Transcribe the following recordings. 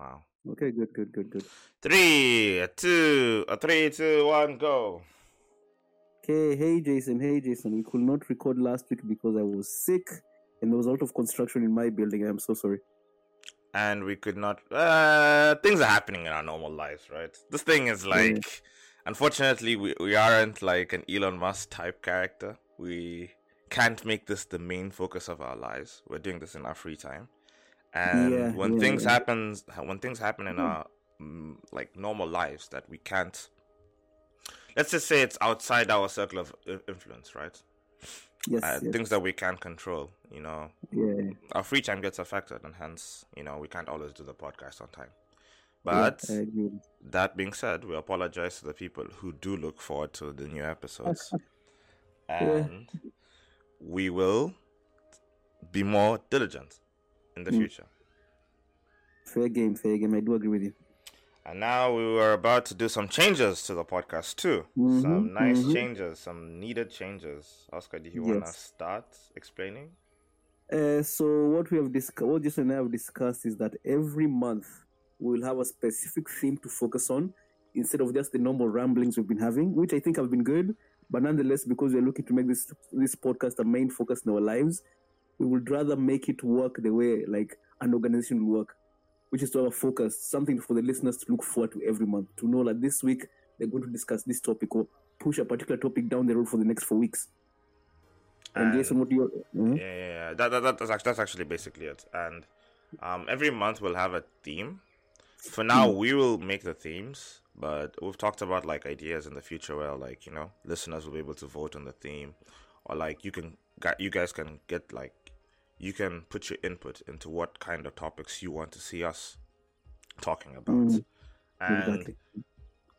Wow. Okay, good, good, good, good. Three, two, a three, two, one, go. Okay, hey Jason, hey Jason. We could not record last week because I was sick and there was a lot of construction in my building. I'm so sorry. And we could not. Uh, things are happening in our normal lives, right? This thing is like, yeah. unfortunately, we we aren't like an Elon Musk type character. We can't make this the main focus of our lives. We're doing this in our free time and yeah, when yeah, things yeah. happens when things happen in our mm, like normal lives that we can't let's just say it's outside our circle of influence right? Yes, uh, yes. things that we can't control you know. Yeah. Our free time gets affected and hence you know we can't always do the podcast on time. But that being said we apologize to the people who do look forward to the new episodes. And we will be more diligent in the mm. future. Fair game, fair game. I do agree with you. And now we were about to do some changes to the podcast too. Mm-hmm, some nice mm-hmm. changes, some needed changes. Oscar, do you yes. want to start explaining? Uh, so what we have discussed, what Jason and I have discussed, is that every month we will have a specific theme to focus on instead of just the normal ramblings we've been having, which I think have been good. But nonetheless, because we're looking to make this this podcast a main focus in our lives, we would rather make it work the way like an organization will work, which is to have a focus, something for the listeners to look forward to every month, to know that this week they're going to discuss this topic or push a particular topic down the road for the next four weeks. And, and Jason, what do you? Mm-hmm. Yeah, yeah, yeah. That, that, that's actually, that's actually basically it. And um, every month we'll have a theme. For now, mm. we will make the themes, but we've talked about like ideas in the future where like you know listeners will be able to vote on the theme, or like you can you guys can get like you can put your input into what kind of topics you want to see us talking about. Mm, and exactly.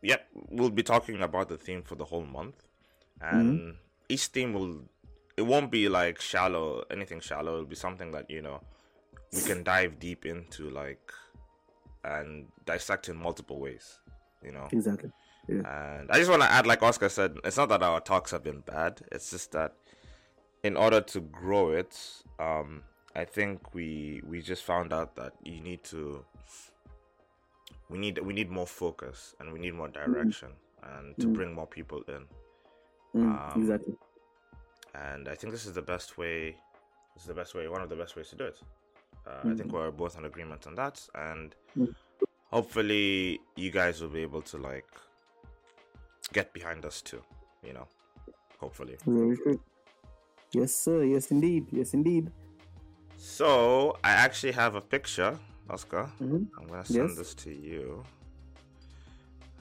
yep, we'll be talking about the theme for the whole month. And mm-hmm. each theme will it won't be like shallow anything shallow, it'll be something that, you know, we can dive deep into like and dissect in multiple ways, you know. Exactly. Yeah. And I just want to add, like Oscar said, it's not that our talks have been bad. It's just that in order to grow it, um, I think we we just found out that you need to we need we need more focus and we need more direction mm. and to mm. bring more people in. Mm, um, exactly. And I think this is the best way. This is the best way. One of the best ways to do it. Uh, I think mm. we're both in agreement on that, and mm. hopefully you guys will be able to like get behind us too. You know, hopefully. Yes, sir. Yes, indeed. Yes, indeed. So I actually have a picture, Oscar. Mm-hmm. I'm gonna send yes. this to you.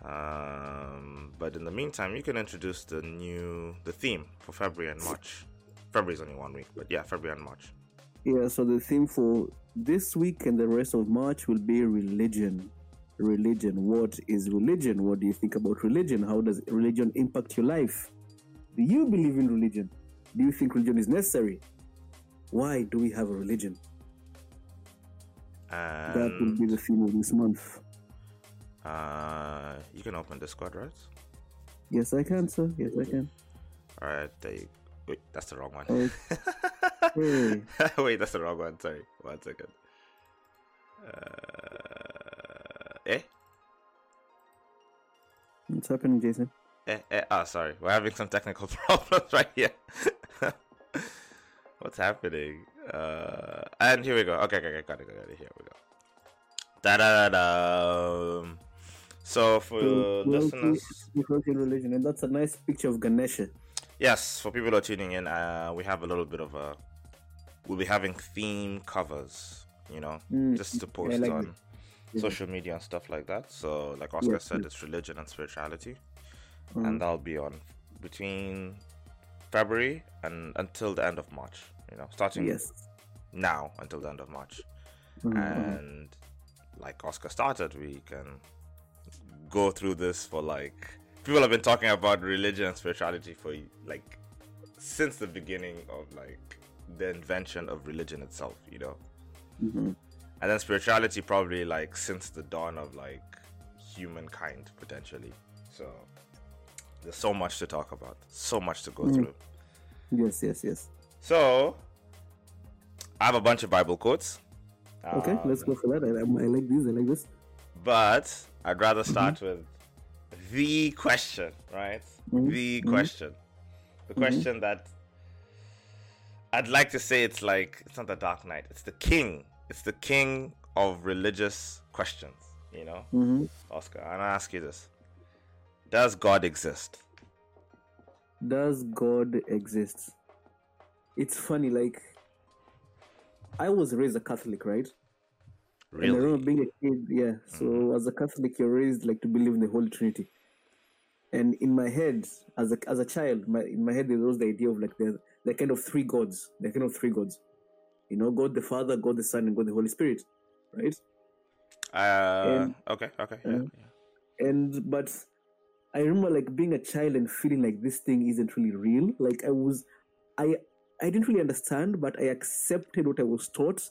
Um, but in the meantime, you can introduce the new the theme for February and March. February is only one week, but yeah, February and March. Yeah. So the theme for this week and the rest of March will be religion. Religion. What is religion? What do you think about religion? How does religion impact your life? Do you believe in religion? Do you think religion is necessary? Why do we have a religion? Um, that will be the theme of this month. Uh, you can open Discord, right? Yes, I can, sir. Yes, I can. All right, there you. Wait, that's the wrong one. Okay. Wait, that's the wrong one. Sorry, one second. Uh, eh? What's happening, Jason? Eh, eh, oh, sorry. We're having some technical problems right here. What's happening? Uh, and here we go. Okay, okay, okay, got it, got it. Here we go. Da da da da. So for so, listeners, religion, and that's a nice picture of Ganesha. Yes, for people who are tuning in, uh, we have a little bit of a. We'll be having theme covers, you know, mm, just to post like on yeah. social media and stuff like that. So, like Oscar yes, said, yes. it's religion and spirituality mm. and that'll be on between February and until the end of March. You know, starting yes. now until the end of March, mm-hmm. and like Oscar started, we can go through this for like people have been talking about religion and spirituality for like since the beginning of like the invention of religion itself. You know. Mm-hmm. And then spirituality probably like since the dawn of like humankind potentially. So there's so much to talk about, so much to go mm. through. Yes, yes, yes. So, I have a bunch of Bible quotes. Okay, let's Um, go for that. I, I like this. I like this. But I'd rather Mm-hmm. start with the question, right? Mhm, The mhm. question. The question that I'd like to say it's like it's not the Dark Knight. It's the king. It's the king of religious questions. You know, hmm Oscar. And I ask you this: Does God exist? Does God exist? It's funny. Like, I was raised a Catholic, right? And I Really? remember being a kid, yeah. So as a Catholic, you're raised like to believe in the Holy Trinity. And in my head, as a as a child, my in my head there was the idea of like the the kind of three gods, the kind of three gods. You know, God the Father, God the Son, and God the Holy Spirit, right? Uh, Um, okay, okay, yeah, uh, yeah. And but I remember like being a child and feeling like this thing isn't really real. Like I was, I I didn't really understand, but I accepted what I was taught.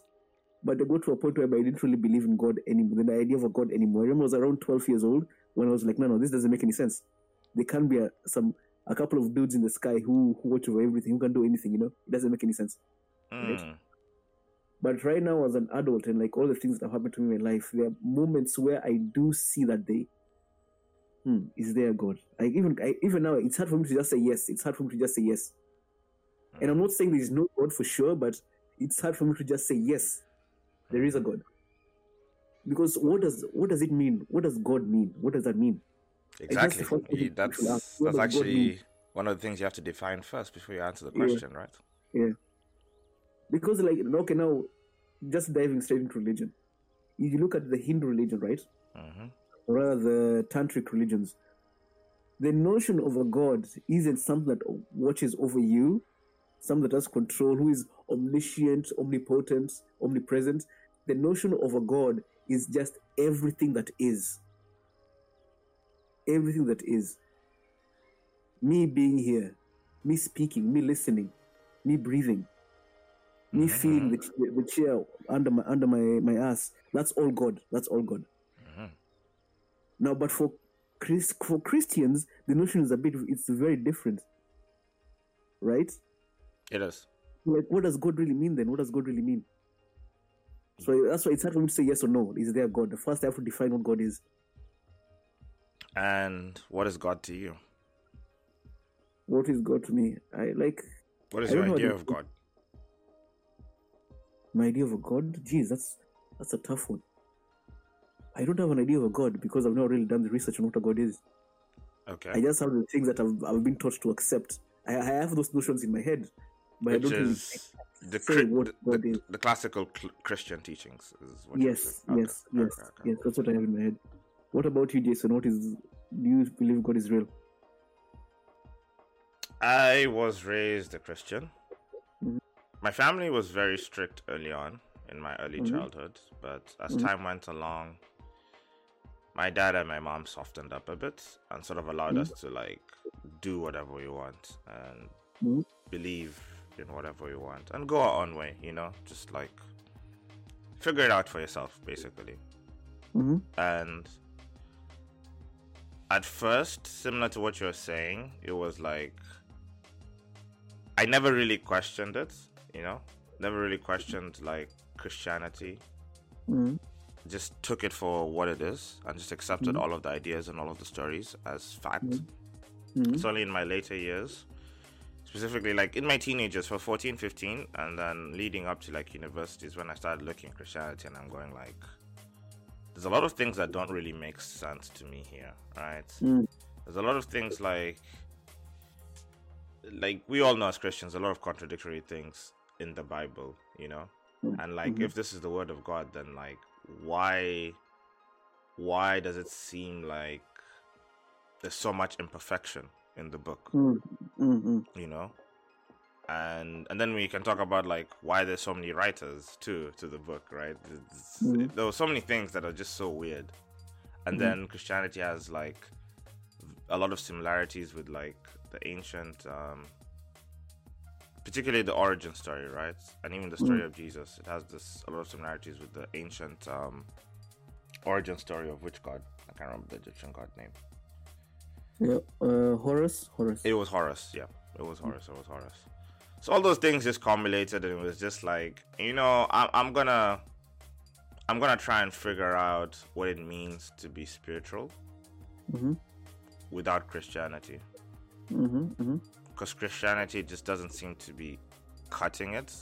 But I got to a point where I didn't really believe in God anymore, the idea of a God anymore. I remember I was around 12 years old when I was like, no, no, this doesn't make any sense. There can't be a, some a couple of dudes in the sky who, who watch over everything, who can do anything, you know? It doesn't make any sense. Mm, But right now, as an adult, and like all the things that have happened to me in my life, there are moments where I do see that they, hmm, is there a God? I even I, even now, it's hard for me to just say yes. It's hard for me to just say yes. And I'm not saying there is no God for sure, but it's hard for me to just say yes, there is a God. Because what does what does it mean? What does God mean? What does that mean? Exactly. first thing You- you that's ask, that's does God mean? actually one of the things you have to define first before you answer the Yeah. question, right? Yeah. Because like okay now, just diving straight into religion. If you look at the Hindu religion, right? hmm or rather the tantric religions, the notion of a god isn't something that watches over you, something that has control, who is omniscient, omnipotent, omnipresent. The notion of a god is just everything that is. Everything that is. Me being here, me speaking, me listening, me breathing, me Mhm, feeling the, the chair under my under my, my ass. That's all God. That's all God. Now, but for Chris, for Christians, the notion is a bit, it's very different, right? It is. Like, what does God really mean then? What does God really mean? So that's why it's hard for me to say yes or no. Is there a God? First, I have to define what God is. And what is God to you? What is God to me? I like What is I your idea of God? my idea of a God. Geez, that's that's a tough one. I don't have an idea of a God because I've not really done the research on what a God is. Okay. I just have the things that I've, I've been taught to accept. I, I have those notions in my head, but I Which don't really is the, say cri- what the, God the, is. the classical cl- Christian teachings is what Yes, saying. yes, Okay, yes, okay, okay. yes. That's what I have in my head. What about you, Jason? What is? Do you believe God is real? I was raised a Christian. Mhm. My family was very strict early on in my early Mhm. childhood, but as Mhm. time went along, my dad and my mom softened up a bit and sort of allowed Mhm. us to like do whatever we want and Mhm. believe in whatever we want and go our own way, you know, just like figure it out for yourself, basically. Mm-hmm. And at first, similar to what you're saying, it was like I never really questioned it, you know, never really questioned like Christianity. Mm-hmm. Just took it for what it is and just accepted Mhm. all of the ideas and all of the stories as fact. Mm-hmm. It's only in my later years, specifically like in my teenagers for 14, 15, and then leading up to like universities when I started looking at Christianity and I'm going like, there's a lot of things that don't really make sense to me here, right? Mm. There's a lot of things like, like we all know as Christians, a lot of contradictory things in the Bible, you know, Mm. and like Mhm. if this is the word of God, then like why, why does it seem like there's so much imperfection in the book? Mm-hmm. you know and and then we can talk about like why there's so many writers too to the book right Mhm. there were so many things that are just so weird and Mhm. then christianity has like a lot of similarities with like the ancient um particularly the origin story right and even the story Mm. of jesus it has this a lot of similarities with the ancient um origin story of which god i can't remember the egyptian god name Yeah. Uh, Horus. Horus. It was Horus, yeah. It was Horus. It was Horus. So all those things just culminated, and it was just like, you know, I'm, I'm gonna, I'm gonna try and figure out what it means to be spiritual Mm-hmm. without Christianity, Mm-hmm. Mm-hmm. Because Christianity just doesn't seem to be cutting it.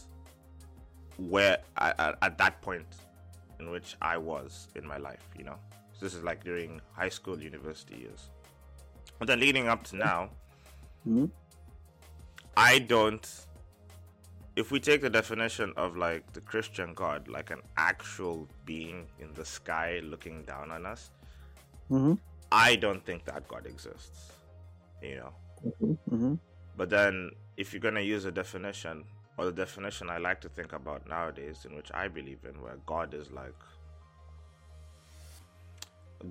Where at, at, at that point in which I was in my life, you know, so this is like during high school, university years, but then leading up to now, Mm-hmm. I don't. If we take the definition of like the Christian God, like an actual being in the sky looking down on us, Mm-hmm. I don't think that God exists. You know. Mm-hmm. But then, if you're gonna use a definition, or the definition I like to think about nowadays, in which I believe in, where God is like,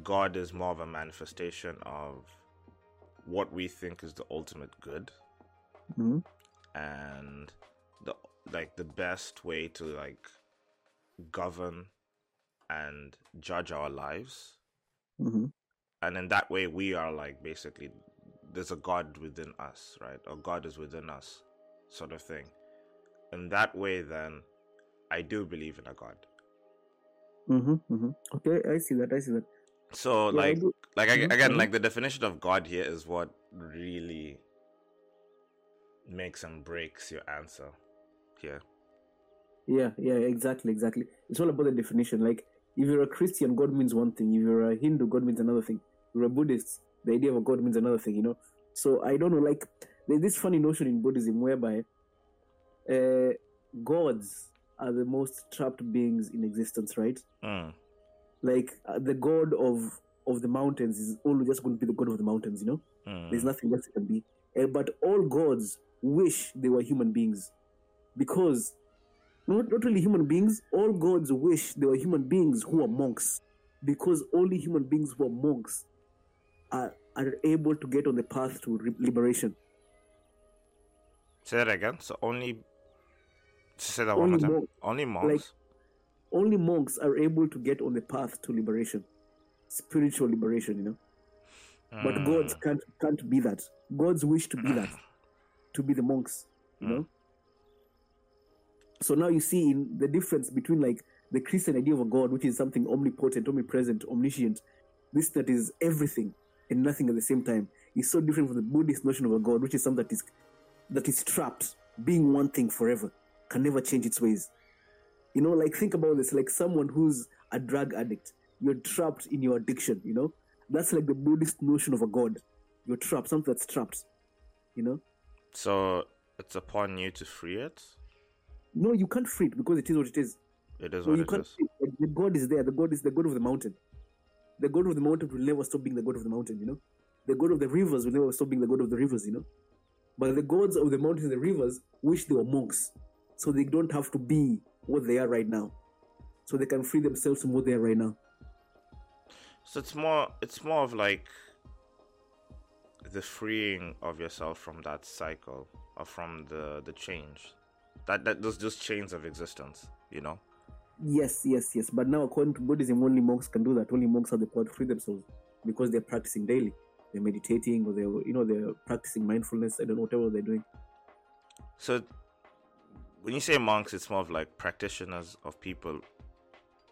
God is more of a manifestation of what we think is the ultimate good, Mm-hmm. and the like the best way to like govern and judge our lives Mm-hmm. and in that way we are like basically there's a god within us right or god is within us sort of thing in that way then i do believe in a god Mm-hmm. Mm-hmm. Okay, I see that. I see that. so Yeah, like do- like Mhm, again mhm. like the definition of god here is what really makes and breaks your answer here Yeah, yeah, exactly, exactly. It's all about the definition. Like, if you're a Christian, God means one thing. If you're a Hindu, God means another thing. If you're a Buddhist, the idea of a God means another thing, you know? So, I don't know, like, there's this funny notion in Buddhism whereby uh, gods are the most trapped beings in existence, right? Mm, Like, uh, the god of of the mountains is always just going to be the god of the mountains, you know? mm, There's nothing else it can be. Uh, but all gods wish they were human beings. Because, not, not really human beings, all gods wish they were human beings who are monks. Because only human beings who are monks are, are able to get on the path to re- liberation. say that again so only say that one more Only time monk- only monks Like, Only monks are able to get on the path to liberation, spiritual liberation, you know? But Mm, gods can't, can't be that. Gods wish to be that, to be the monks, you Mm. know? So now you see in the difference between like the Christian idea of a God, which is something omnipotent, omnipresent, omniscient, this that is everything and nothing at the same time, is so different from the Buddhist notion of a God, which is something that is that is trapped, being one thing forever, can never change its ways. You know, like think about this, like someone who's a drug addict, you're trapped in your addiction, you know? That's like the Buddhist notion of a God. You're trapped, something that's trapped. You know? so it's upon you to free it No, you can't free it because it is what it is. it is So what you it can't is free it. The God is there. The God is the God of the mountain. The God of the mountain will never stop being the God of the mountain, you know? The God of the rivers will never stop being the God of the rivers, you know? But the gods of the mountains and the rivers wish they were monks. So they don't have to be what they are right now. So they can free themselves from what they are right now. So it's more it's more of like the freeing of yourself from that cycle or from the the change. That that those just chains of existence, you know? Yes, yes, yes. But now, according to Buddhism, only monks can do that. Only monks have the power to free themselves because they're practicing daily. They're meditating, or they're you know they're practicing mindfulness. I don't know whatever they're doing. So when you say monks, it's more of like practitioners of people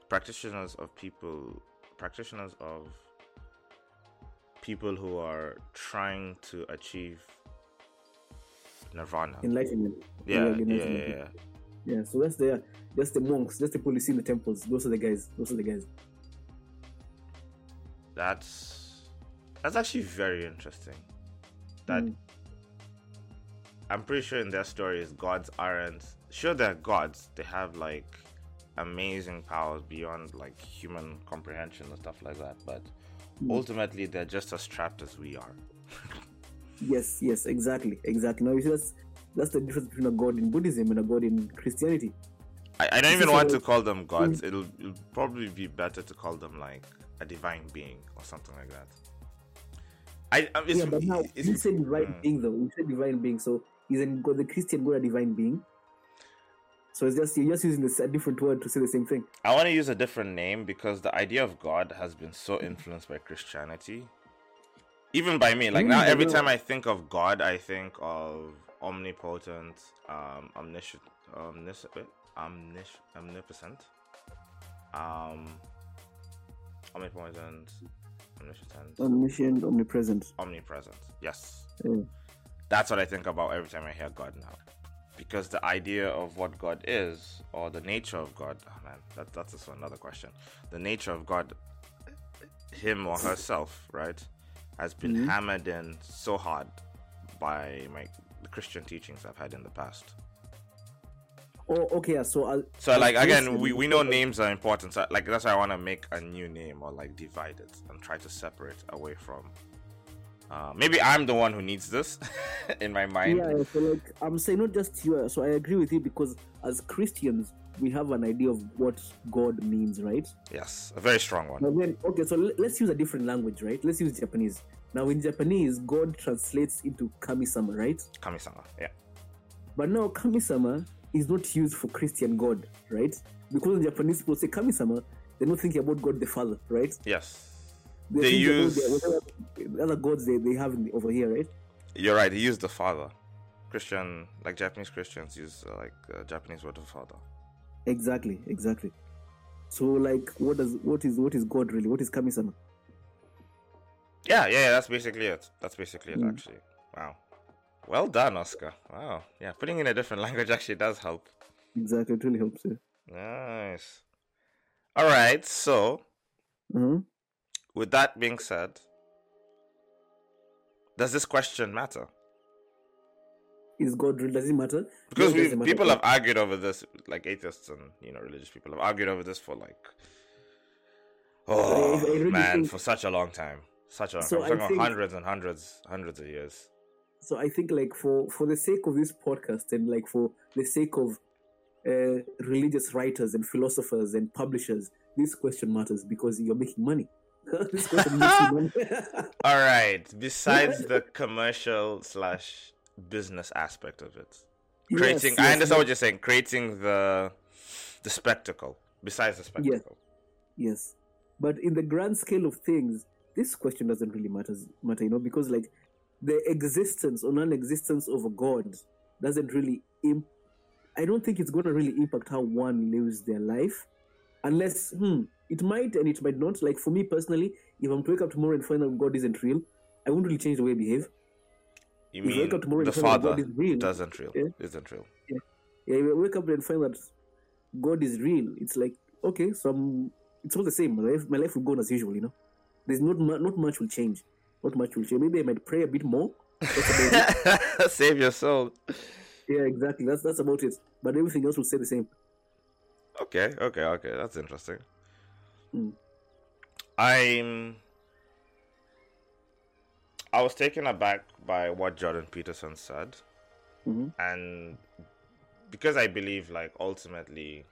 practitioners of people practitioners of people who are trying to achieve nirvana. Enlightenment. Yeah, yeah, yeah, enlightenment. yeah. Yeah, so that's the that's the monks. That's the police in the temples. Those are the guys. Those are the guys. That's that's actually very interesting. That Mm. I'm pretty sure in their stories, gods aren't sure they're gods. They have like amazing powers beyond like human comprehension and stuff like that. But Mm. ultimately, they're just as trapped as we are. Yes, yes, exactly, exactly. Now that's that's the difference between a god in Buddhism and a god in Christianity. I, I don't even want to call them gods. It'll, it'll probably be better to call them like a divine being or something like that. I, I it's, yeah, but now it's- you said divine mm. being though. You said divine being, so isn't God the Christian God a divine being? So it's just you're just using this a different word to say the same thing. I want to use a different name because the idea of God has been so influenced by Christianity. Even by me. Like Mm, now every time I think of God, I think of omnipotent, um omniscient omnis- omnis- omnipotent. um, omnipotent, omniscient, Omniscient, omnipresent. omnipresent. Yes, that's what I think about every time I hear God now. Because the idea of what God is, or the nature of God, oh man, that, that's just another question. The nature of God, him or herself, right, has been Mhm. hammered in so hard by my the Christian teachings I've had in the past. Oh, okay. So, I'll, So as like again, we, we know names are important. So like that's why I want to make a new name or like divide it and try to separate away from. Uh, maybe I'm the one who needs this in my mind. Yeah, so like I'm saying, not just you. So I agree with you because as Christians, we have an idea of what God means, right? Yes, a very strong one. Then, okay, so let's use a different language, right? Let's use Japanese. Now, in Japanese, God translates into kami-sama, right? Kami-sama. Yeah. But now kami-sama is not used for Christian God, right? Because in Japanese people say kami-sama, they're not thinking about God the Father, right? Yes. They're They use- the other gods they, they have in, over here, right? You're right. He used the father. Christian, like Japanese Christians, use uh, like uh, Japanese word for father. Exactly, exactly. So like, what does what is what is God really? What is kami-sama? Yeah, yeah, yeah. That's basically it. That's basically it. Mm. Actually. Wow. Well done, Oscar. Wow. Yeah, putting in a different language actually does help. Exactly, it really helps. Yeah. Nice. All right. So, Uh-huh. with that being said, does this question matter? Is God real? Does it matter? Because we matter. people have argued over this, like atheists and you know religious people have argued over this for like, oh man, for such a long time, such a So. I'm talking think- hundreds and hundreds, hundreds of years. So I think like for for the sake of this podcast and like for the sake of uh, religious writers and philosophers and publishers, this question matters because you're making money. this question makes you money. All right. Besides the commercial slash business aspect of it, creating. Yes, I yes, understand what you're saying. Creating the the spectacle. Besides the spectacle. Yes, but in the grand scale of things, this question doesn't really matter, matter, you know, because like the existence or non-existence of a god doesn't really. Imp- I don't think it's going to really impact how one lives their life, unless hmm, it might and it might not. Like for me personally, if I'm to wake up tomorrow and find out God isn't real, I won't really change the way I behave. You If mean wake up tomorrow the and father God is real, doesn't real Yeah. isn't real. yeah, if I wake up and find that God is real, it's like okay, so I'm, it's all the same. My life, my life will go on as usual, you know. There's not not much will change. Not much will change. Maybe I might pray a bit more. That's about it. Save your soul. Yeah, exactly. That's that's about it. But everything else will stay the same. Okay, okay, okay. That's interesting. Mm. I'm. I was taken aback by what Jordan Peterson said, hmm and because I believe, like, ultimately,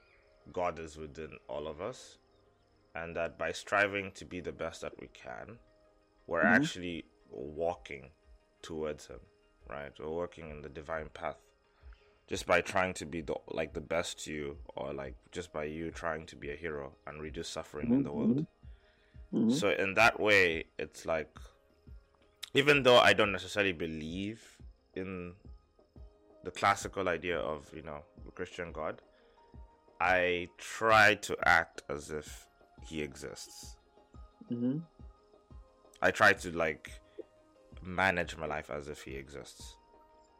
God is within all of us, and that by striving to be the best that we can, we're Mhm. actually walking towards Him, right? We're working in the divine path just by trying to be the like the best you or like just by you trying to be a hero and reduce suffering in the world hmm so in that way it's like even though i don't necessarily believe in the classical idea of you know the christian god i try to act as if he exists hmm I try to like manage my life as if he exists,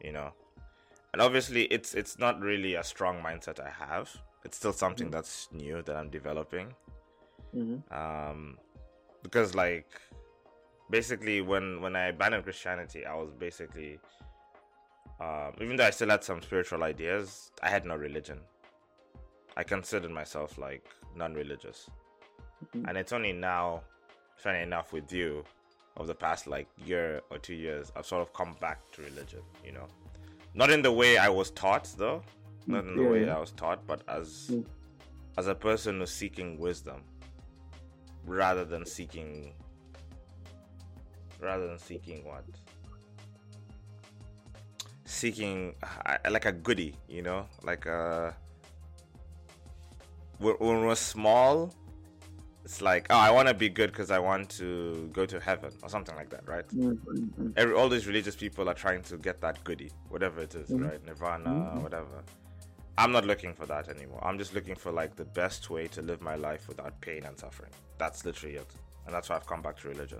you know. And obviously, it's it's not really a strong mindset I have. It's still something that's new that I'm developing. hmm Um, because like basically when when I abandoned Christianity, I was basically um, even though I still had some spiritual ideas, I had no religion. I considered myself like non-religious. And it's only now, funny enough, with you, of the past like year or two years, I've sort of come back to religion. You know, not in the way I was taught though, not in the Yeah, way yeah. I was taught, but as Mm. as a person who's seeking wisdom rather than seeking rather than seeking what seeking uh, like a goodie you know like a when when we're small it's like oh i want to be good because i want to go to heaven or something like that right hmm Every, all these religious people are trying to get that goodie whatever it is, Mhm. right nirvana Mhm. whatever I'm not looking for that anymore. I'm just looking for like the best way to live my life without pain and suffering. That's literally it. And that's why I've come back to religion.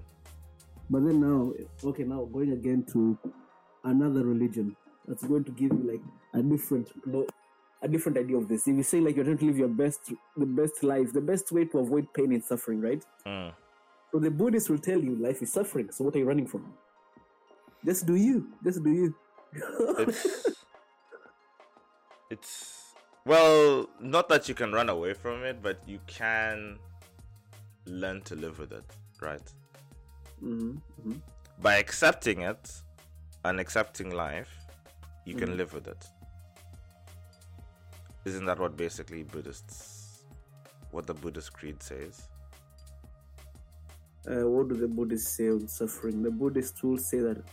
But then now, okay, now going again to another religion that's going to give you like a different, no, a different idea of this. If you say like you're trying to live your best, the best life, the best way to avoid pain and suffering, right? Mm. So the Buddhists will tell you life is suffering. So what are you running from? Just do you. Just do you. It's, it's well, not that you can run away from it, but you can learn to live with it, right? hmm hmm By accepting it and accepting life, you can Mhm. live with it. Isn't that what basically Buddhists, what the Buddhist creed says? Uh, what do the Buddhists say on suffering? The Buddhists will say that.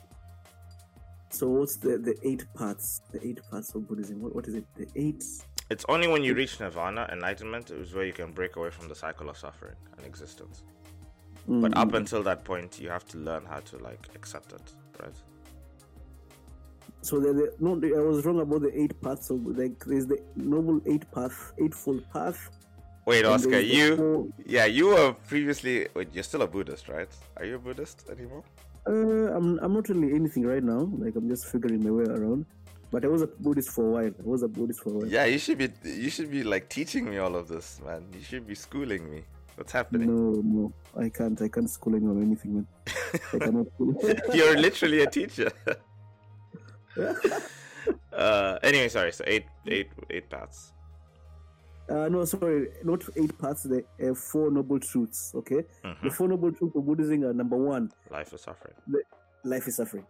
So what's the the eight parts? The eight parts of Buddhism. What, what is it? The eight. It's only when you reach nirvana, enlightenment, is where you can break away from the cycle of suffering and existence. But up Mm. until that point, you have to learn how to like accept it, right? So the, the no, I was wrong about the eight paths of like there's the noble eight path, eightfold path. Wait, Oscar, you, four- yeah, you were previously. Wait, you're still a Buddhist, right? Are you a Buddhist anymore? Uh, I'm I'm not really anything right now. Like I'm just figuring my way around. But I was a Buddhist for a while. I was a Buddhist for a while. Yeah, you should be. You should be like teaching me all of this, man. You should be schooling me. What's happening? No, no, I can't. I can't school anyone anything, man. I cannot. school. You're literally a teacher. uh, anyway, sorry. So eight, eight, eight paths. Uh, no, sorry, not eight paths. The uh, four noble truths. Okay, Mhm. the four noble truths of Buddhism are number one, Life is suffering. life is suffering.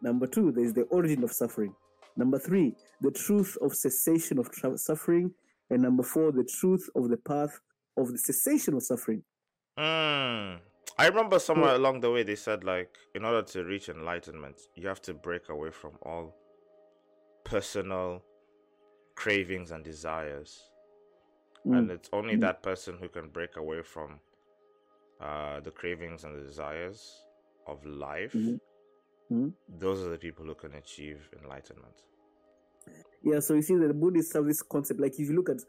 Number two, there is the origin of suffering. Number three, the truth of cessation of tra- suffering, and number four, the truth of the path of the cessation of suffering. Mm. I remember somewhere along the way they said like, in order to reach enlightenment, you have to break away from all personal cravings and desires. Mm. and it's only Mm. that person who can break away from uh, the cravings and the desires of life. Mhm. Mhm. Those are the people who can achieve enlightenment. Yeah, so you see that the Buddhists have this concept. Like if you look at,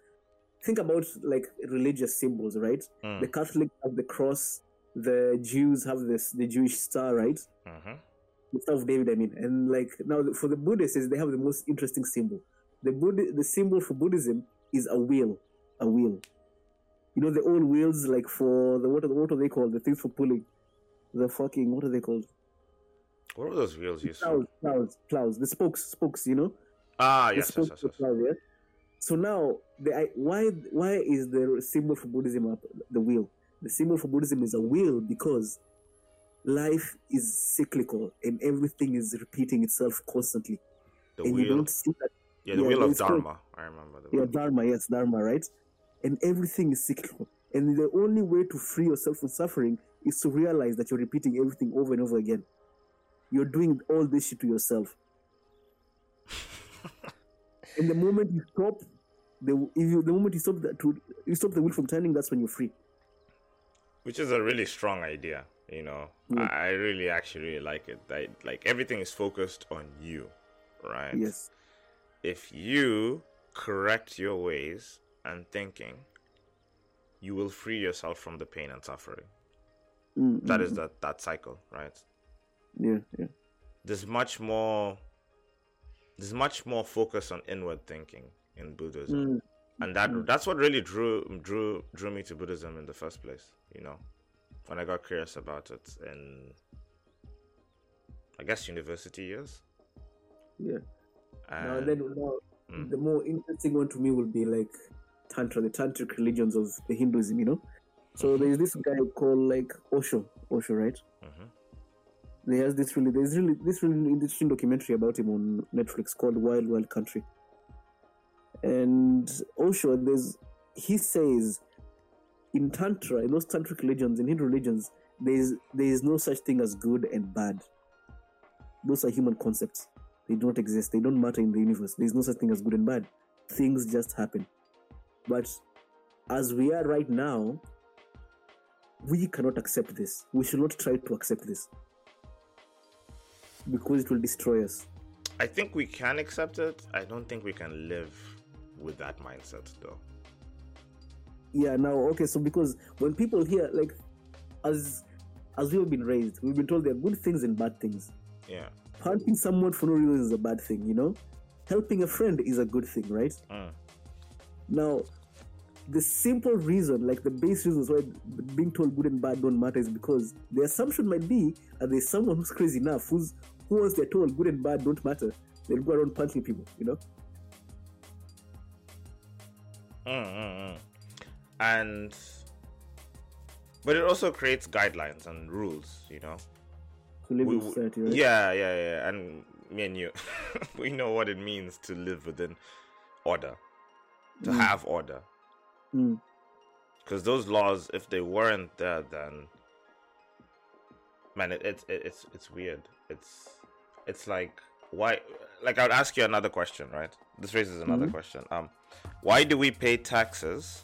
think about like religious symbols, right? Mm. The Catholic have the cross. The Jews have this the Jewish star, right? hmm the Star of David, I mean. And like now for the Buddhists, they have the most interesting symbol. The Buddha, the symbol for Buddhism is a wheel, a wheel. You know the old wheels, like for the what are, what are they called? The things for pulling, the fucking what are they called? What are those wheels you saw? Plows, plows, plows. The spokes, spokes. You know. Ah, yes, yes, yes, for yes. plows, yeah? So now the why why is the symbol for Buddhism the wheel? The symbol for Buddhism is a wheel because life is cyclical and everything is repeating itself constantly. The and you wheel. don't see that Yeah, the yeah, wheel of it's called- Dharma. I remember the yeah wheel. dharma yes dharma right and everything is cyclical and the only way to free yourself from suffering is to realize that you're repeating everything over and over again you're doing all this shit to yourself and the moment you stop the if you the moment you stop that to you stop the wheel from turning that's when you're free Which is a really strong idea, you know. Mm. I, I really actually really like it. That like everything is focused on you, right? yes If you correct your ways and thinking, you will free yourself from the pain and suffering. Mm, That is that that cycle, right? yeah yeah There's much more there's much more focus on inward thinking in Buddhism. Mm, and that Mm. that's what really drew drew drew me to Buddhism in the first place. You know, when I got curious about it in, I guess university years. yeah now then now Mm. the more interesting one to me will be like tantra the tantric religions of the hinduism you know so there's this guy called like osho osho right Mhm. there's this really there's really this really interesting documentary about him on netflix called wild wild country and osho there's he says in tantra in those tantric religions in hindu religions there's there is no such thing as good and bad. Those are human concepts. They don't exist. They don't matter in the universe. There's no such thing as good and bad. Things just happen. But as we are right now we cannot accept this. We should not try to accept this. Because it will destroy us. I think we can accept it. I don't think we can live with that mindset though. Yeah. Now, okay. So because when people hear like, as as we've been raised, we've been told there are good things and bad things. Yeah. Punching someone for no reason is a bad thing. You know, helping a friend is a good thing, right? Mm. Now, the simple reason, like the base reasons why being told good and bad don't matter, is because the assumption might be that there's someone who's crazy enough who's who once they're told good and bad don't matter, they'll go around punching people. You know. Mm, mm, mm. And but it also creates guidelines and rules, you know. To live We- in we- society, right? Yeah, yeah, yeah. And me and you, we know what it means to live within order, to Mm. have order. Mm. Because those laws, if they weren't there, then man, it, it's it, it's it's weird. It's it's like why? Like I'll ask you another question, right? This raises another Mhm. question. Um, why do we pay taxes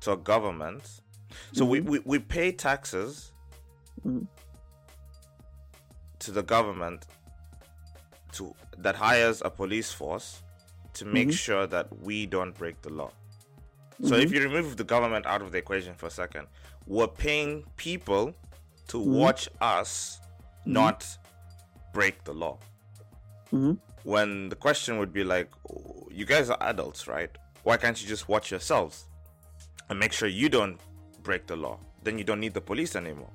to a government? So we, we we pay taxes Mhm. to the government to that hires a police force to make Mhm. sure that we don't break the law. So if Mhm. you remove the government out of the equation for a second, we're paying people to Mhm. watch us not break the law. When the question would be like, you guys are adults, right? Why can't you just watch yourselves and make sure you don't break the law? Then you don't need the police anymore.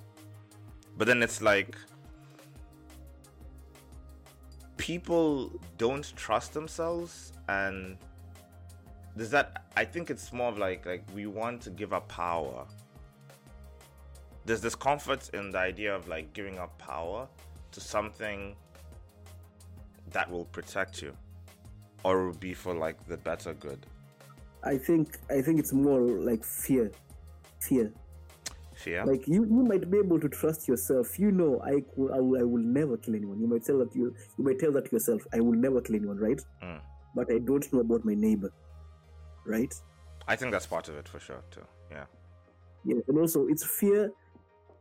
But then it's like people don't trust themselves and does that i think it's more of like like we want to give up power there's this comfort in the idea of like giving up power to something that will protect you or will be for like the better good I think I think it's more like fear, fear. fear Like you, you might be able to trust yourself. You know, I, will- I, will, I will never kill anyone. You might tell that you, you might tell that to yourself. I will never kill anyone, right? Mm. But I don't know about my neighbor, right? i think that's part of it for sure too yeah Yeah, and also it's fear,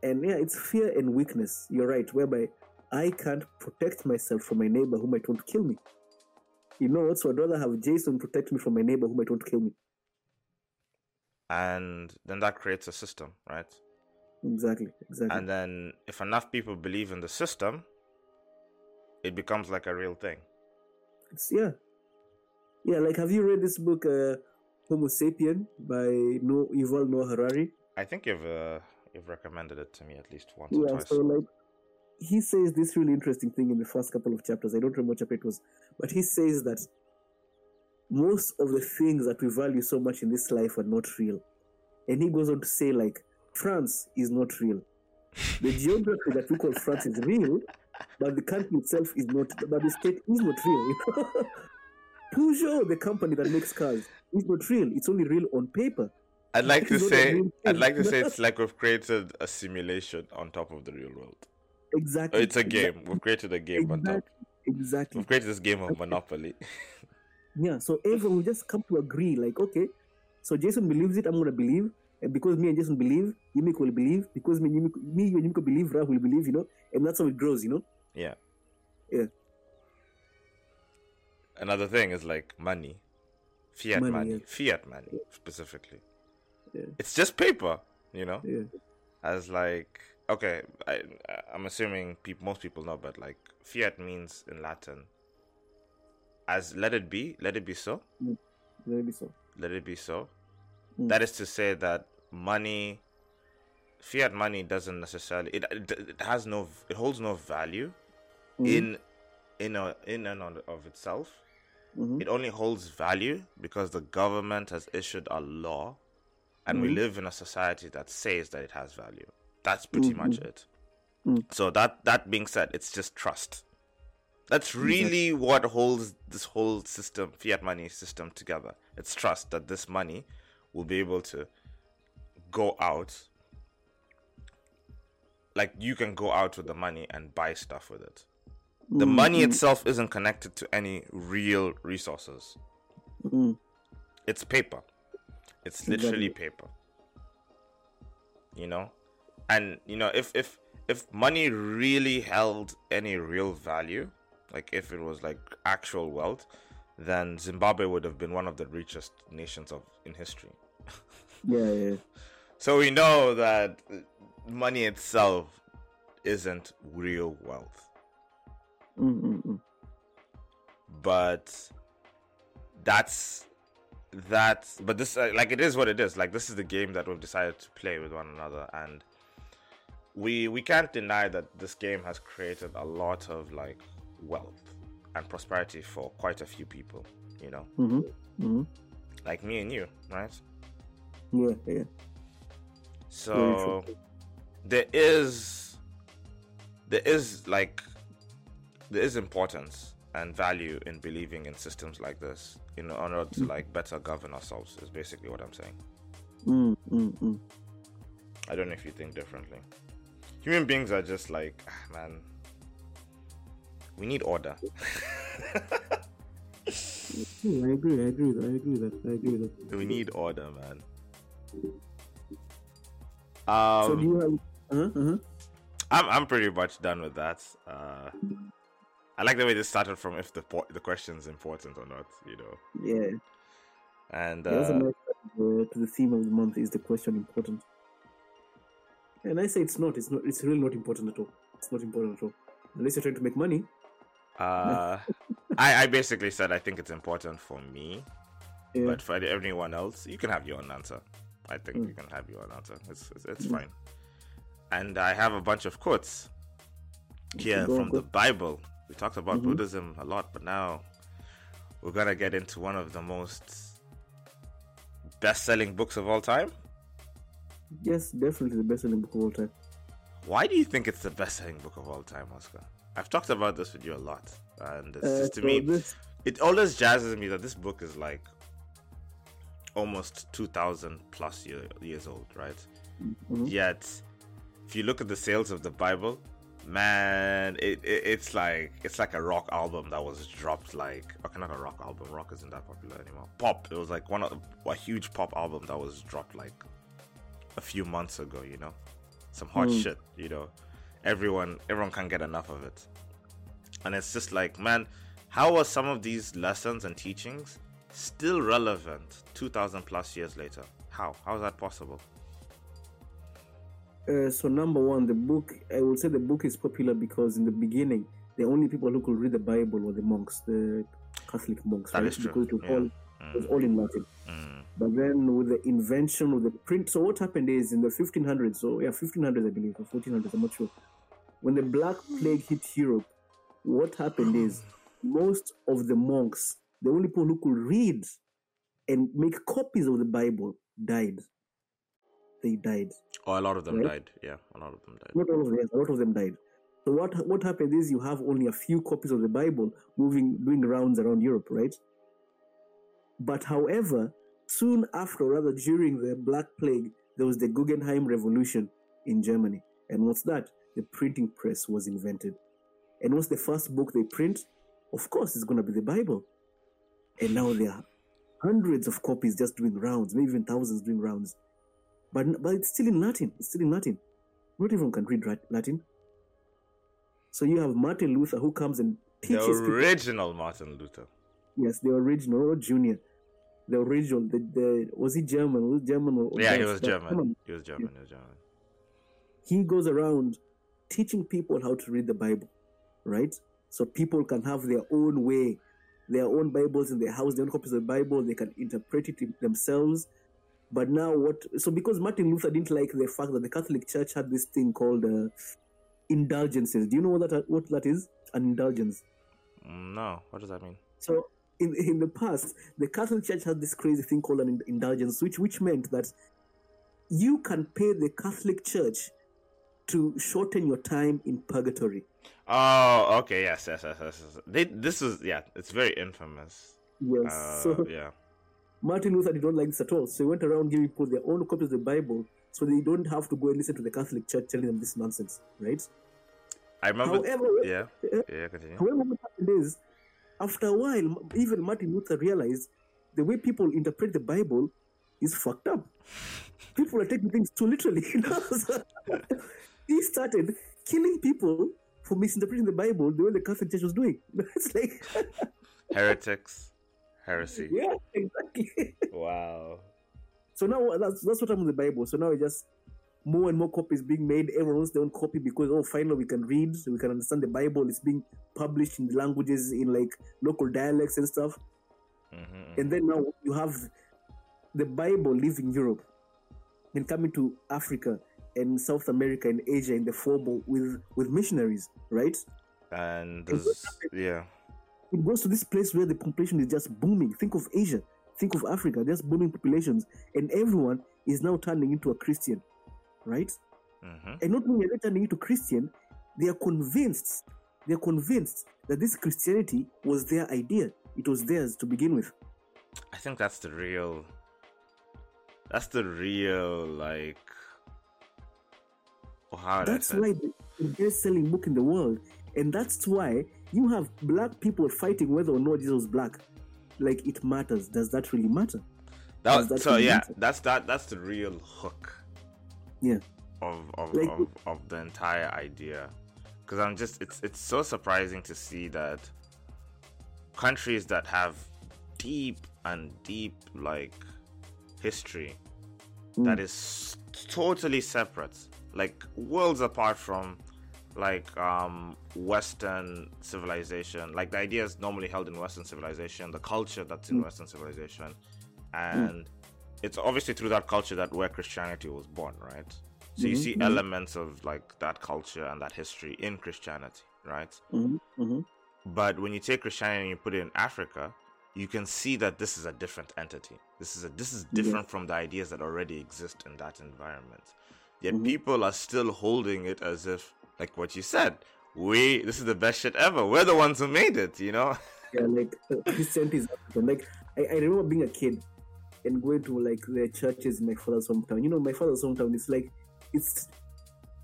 and yeah, it's fear and weakness. You're right. Whereby I can't protect myself from my neighbor who might want to kill me. You know what? So I'd rather have Jason protect me from my neighbor who might want to kill me. and then that creates a system right Exactly. Exactly. and then if enough people believe in the system it becomes like a real thing It's, yeah. Yeah, like have you read this book, uh, Homo Sapien by no Yuval Noah Harari? I think you've uh, you've recommended it to me at least once or Yeah, twice. so like he says this really interesting thing in the first couple of chapters. I don't remember what chapter it was, but he says that most of the things that we value so much in this life are not real. And he goes on to say, like, France is not real. The geography that we call France is real, but the country itself is not, but the state is not real. You know? Peugeot, the company that makes cars, is not real. It's only real on paper. I'd like to It's not a say I'd like to say it's like we've created a simulation on top of the real world. Exactly. It's a game. We've created a game on top. Exactly. We've created this game of Monopoly. Yeah, so everyone will just come to agree, like, okay, so Jason believes it, I'm gonna believe, and because me and Jason believe, Yimiko will believe, because me, and Yimiko, me you and Yimiko believe, Ra will believe, you know, and that's how it grows, you know. yeah. Yeah. Another thing is like money, fiat money, Money, fiat money specifically. Yeah. It's just paper, you know. Yeah, As like okay, I I'm assuming most people know, but like fiat means in Latin as let it be, let it be so. maybe so. let it be so. Mm. That is to say that money, fiat money, doesn't necessarily it, it it has no it holds no value Mhm, in in a, in and of itself. mhm, It only holds value because the government has issued a law, and we Mhm. live in a society that says that it has value. That's pretty much Mhm. it. Mm. So that that being said, it's just trust. That's really what holds this whole system, fiat money system, together. It's trust that this money will be able to go out. Like you can go out with the money and buy stuff with it. The mm, money itself isn't connected to any real resources. mm, It's paper. It's literally paper. You know? And you know, if if if money really held any real value, like if it was like actual wealth, then Zimbabwe would have been one of the richest nations of in history. Yeah, yeah. So we know that money itself isn't real wealth, but that's that's but this uh, like it is what it is. Like this is the game that we've decided to play with one another, and we we can't deny that this game has created a lot of like wealth and prosperity for quite a few people. You know, Mm-hmm. Mm-hmm. like me and you, right? Yeah, yeah. So there is there is like there is importance and value in believing in systems like this in order to like better govern ourselves is basically what I'm saying. Mm, mm, mm. I don't know if you think differently. Human beings are just like ah, man we need order. I agree. I agree with that. I agree with that. I agree that. we need order, man. So do Um you have? Uh-huh, uh-huh. I'm I'm pretty much done with that. Uh I like the way this started from if the po- the question's important or not, you know. Yeah. And Yeah, uh, nice uh, to the theme of the month. Is the question important? And I say it's not. It's not. It's really not important at all. It's not important at all. Unless you're trying to make money. Uh, I, I basically said I think it's important for me, Yeah. but for everyone else, you can have your own answer. I think Mm. you can have your own answer. It's it's, it's Mm. fine. And I have a bunch of quotes here from the Bible. We talked about Mhm. Buddhism a lot, but now we're gonna get into one of the most best-selling books of all time. Yes, definitely the best-selling book of all time. Why do you think it's the best-selling book of all time, Oscar? I've talked about this with you a lot, and it's Uh, just to so me this, it always jazzes me that this book is like almost 2000 plus year, years old right Mhm. yet if you look at the sales of the bible man it, it it's like it's like a rock album that was dropped like okay not a rock album rock isn't that popular anymore pop it was like one of a huge pop album that was dropped like a few months ago you know some hot Mm. shit you know everyone everyone can get enough of it and it's just like man how are some of these lessons and teachings still relevant 2000 plus years later how how is that possible uh, so number one, the book. I will say the book is popular because in the beginning, the only people who could read the Bible were the monks, the Catholic monks, That right? Because it was, yeah. all, it was all in Latin. Mm, But then with the invention of the print, so what happened is in the 1500s, so yeah, 1500s I believe, or 1400s, I'm not sure. When the Black Plague hit Europe, what happened is most of the monks, the only people who could read and make copies of the Bible, died. They died. oh a lot of them Right. died yeah a lot of them died Not all of them. A lot of them died. So what what happened is you have only a few copies of the Bible moving doing rounds around Europe, right? But however, soon after, or rather during the Black Plague, there was the Guggenheim Revolution in Germany. And what's that? The printing press was invented. And what's the first book they print? Of course, it's going to be the Bible. And now there are hundreds of copies just doing rounds, maybe even thousands doing rounds. But, but it's still in Latin. It's still in Latin. Not everyone can read Latin. So you have Martin Luther who comes and the teaches people. original martin luther Yes, the original, not junior. The original, the, the was he German? Was he German or, yeah he was german he was german he was german He goes around teaching people how to read the Bible, right? So people can have their own way, their own Bibles in their house, their own copies of the Bible. They can interpret it themselves. But now, what? So because Martin Luther didn't like the fact that the Catholic Church had this thing called uh, indulgences. Do you know what that what that is? An indulgence. Mm, no what does that mean So in in the past, the Catholic Church had this crazy thing called an indulgence, which which meant that you can pay the Catholic Church to shorten your time in purgatory. oh okay yes yes yes yes, yes. They, this is yeah it's very infamous Yes. uh, so yeah Martin Luther did not like this at all. So he went around giving people their own copies of the Bible, so they don't have to go and listen to the Catholic Church telling them this nonsense, right? i remember However, yeah yeah continue However, what happened is, after a while, even Martin Luther realized the way people interpret the Bible is fucked up. People are taking things too literally. You know? So he started killing people for misinterpreting the Bible the way the Catholic Church was doing. It's like, heretics heresy. Yeah, exactly. Wow. so now that's that's what I'm with the Bible. So now it just more and more copies being made. Everyone wants their own copy because oh, finally we can read, we can understand the Bible. It's being published in the languages in like local dialects and stuff. hmm And then now you have the Bible leaving Europe and coming to Africa and South America and Asia in the form with with missionaries, right? And this, yeah. It goes to this place where the population is just booming. Think of Asia, think of Africa, just booming populations, and everyone is now turning into a Christian, right? hmm And not only are they turning into Christian, they are convinced, they are convinced that this Christianity was their idea. It was theirs to begin with. I think that's the real. That's the real like. Oh, how That's why the the best-selling book in the world, and that's why you have black people fighting whether or not Jesus was black. Like it matters. Does that really matter? That, that so really yeah, matter? that's that. That's the real hook Yeah. of of, Like- of, of the entire idea. Because I'm just it's it's so surprising to see that countries that have deep and deep like history Mm. that is totally separate, like worlds apart from like um western civilization like the ideas normally held in western civilization the culture that's in Mm. western civilization and it's obviously through that culture that where christianity was born right so you Mhm, see mhm. elements of like that culture and that history in christianity right hmm hmm but when you take Christianity and you put it in Africa, you can see that this is a different entity. This is a this is different from the ideas that already exist in that environment. Yet Mhm. people are still holding it as if, like what you said, we this is the best shit ever. We're the ones who made it, you know. Yeah, like uh, Christianity is African. Like I, I remember being a kid and going to like the churches in my father's hometown. You know, my father's hometown is like it's.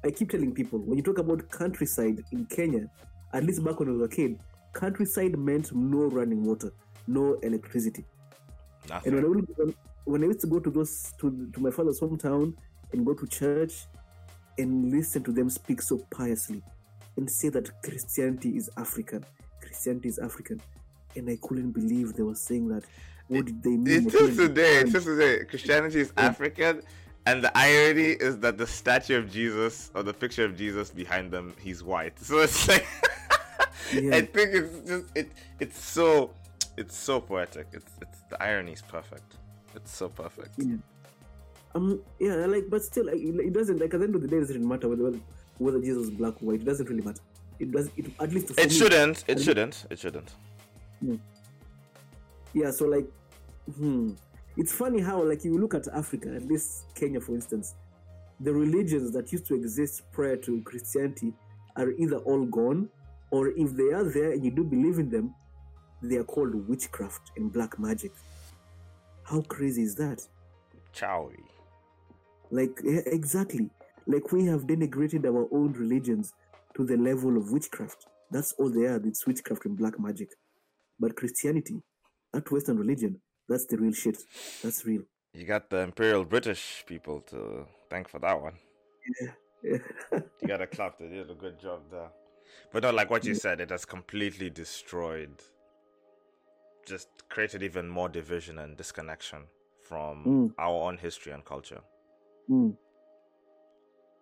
I keep telling people when you talk about countryside in Kenya, at least back when I was a kid, countryside meant no running water, no electricity. And when I, would, when I used to go to those to, to my father's hometown and go to church and listen to them speak so piously and say that Christianity is African, Christianity is African, and I couldn't believe they were saying that. Did they mean? Today. It's still today. Christianity is African, and the irony is that the statue of Jesus or the picture of Jesus behind them, he's white. So it's like, Yeah. I think it's just it. It's so, it's so poetic. It's it's the irony is perfect. It's so perfect. Yeah. Um. Yeah. Like, but still, like, it it doesn't. Like, at the end of the day, it doesn't matter whether whether, Jesus is black or white. It doesn't really matter. It does. It at least It me- shouldn't. It shouldn't. It shouldn't. Yeah, so like, hmm, it's funny how like you look at Africa, at least Kenya, for instance, the religions that used to exist prior to Christianity are either all gone, or if they are there and you do believe in them, they are called witchcraft and black magic. How crazy is that? Chowy. Like, yeah, exactly. Like we have denigrated our own religions to the level of witchcraft. That's all they are. It's witchcraft and black magic. But Christianity, that Western religion, that's the real shit. That's real. You got the Imperial British people to thank for that one. Yeah. yeah. You got to clap. They did a good job there. But not like what you said. It has completely destroyed. Just created even more division and disconnection from Mm. our own history and culture. Mm.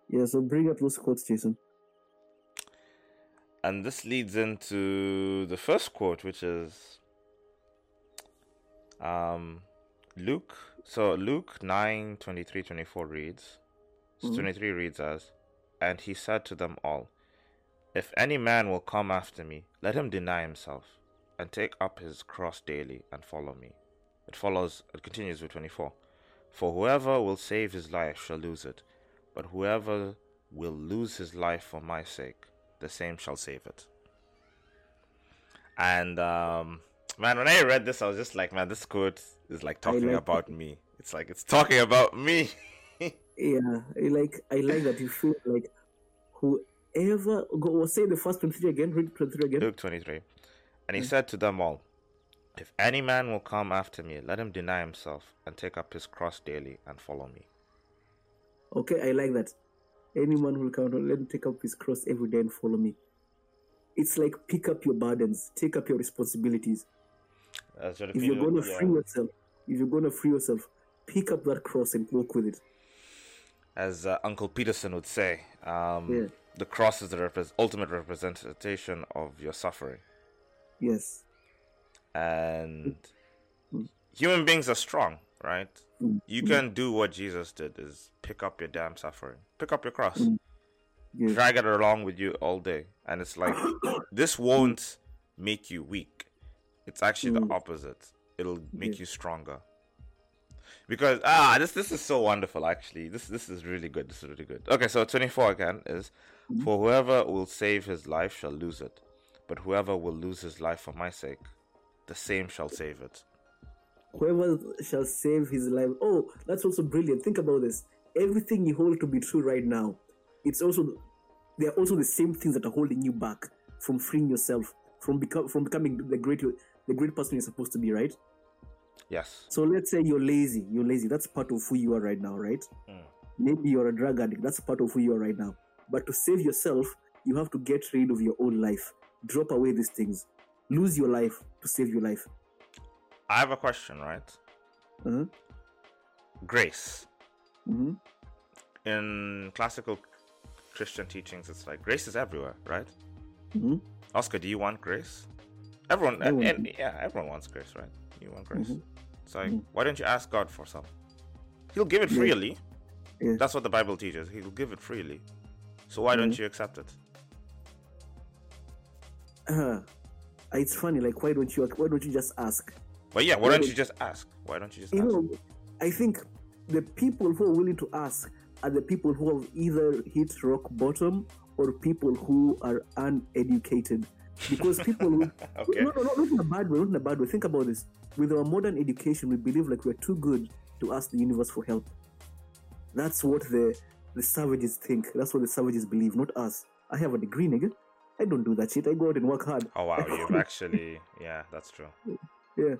Yeah, so bring up those quotes, Jason. And this leads into the first quote, which is um, Luke. So Luke 9 23 24 reads, Mhm. 23 reads as, And he said to them all, If any man will come after me, let him deny himself and take up his cross daily and follow me. It follows, it continues with 24. For whoever will save his life shall lose it, but whoever will lose his life for my sake, the same shall save it. And um, man, when I read this, I was just like, man, this quote is like talking like about me. It's like it's talking about me. Yeah, I like I like that you feel like whoever go say the first twenty three again, read twenty three again. Luke 23. And he said to them all, If any man will come after me, let him deny himself and take up his cross daily and follow me. Okay, I like that. Anyone will come, let him take up his cross every day and follow me. It's like pick up your burdens, take up your responsibilities. As if you're going to yeah. free yourself, if you're going to free yourself, pick up that cross and walk with it. as uh, Uncle Peterson would say, um, Yeah. the cross is the ultimate representation of your suffering. Yes. And Mm. human beings are strong, right? Mm. You can do what Jesus did: is pick up your damn suffering, pick up your cross, Mm. Yes. drag it along with you all day, and it's like this won't make you weak. It's actually the Mm. opposite. It'll make Yeah. you stronger. Because ah, this this is so wonderful. Actually, this this is really good. This is really good. Okay, so twenty four again is Mm-hmm. for whoever will save his life shall lose it, but whoever will lose his life for my sake, the same shall save it. Whoever shall save his life. Oh, that's also brilliant. Think about this. Everything you hold to be true right now, it's also they are also the same things that are holding you back from freeing yourself from become from becoming the great the great person you're supposed to be, right? Yes. So let's say you're lazy. You're lazy. That's part of who you are right now, right? Mm. Maybe you're a drug addict. That's part of who you are right now. But to save yourself, you have to get rid of your own life. Drop away these things. Lose your life to save your life. I have a question, right? Uh-huh. Grace. hmm In classical Christian teachings, it's like grace is everywhere, right? hmm Oscar, do you want grace? Everyone, want and, yeah, everyone wants grace, right? You want grace. Mhm. It's like, Mhm. why don't you ask God for some? He'll give it freely. Yeah. That's what the Bible teaches. He'll give it freely. So why don't Mhm. you accept it? Uh, it's funny. Like, why don't you? Why don't you just ask? But yeah, why Why don't don't- you just ask? Why don't you just You ask? know, I think the people who are willing to ask are the people who have either hit rock bottom or people who are uneducated. Because people Okay. no, no, no, not in a bad way, not in a bad way. Think about this. With our modern education, we believe like we're too good to ask the universe for help. That's what the the savages think. That's what the savages believe, not us. I have a degree, nigga. I don't do that shit. I go out and work hard. Oh wow, you've actually yeah, that's true. Yeah.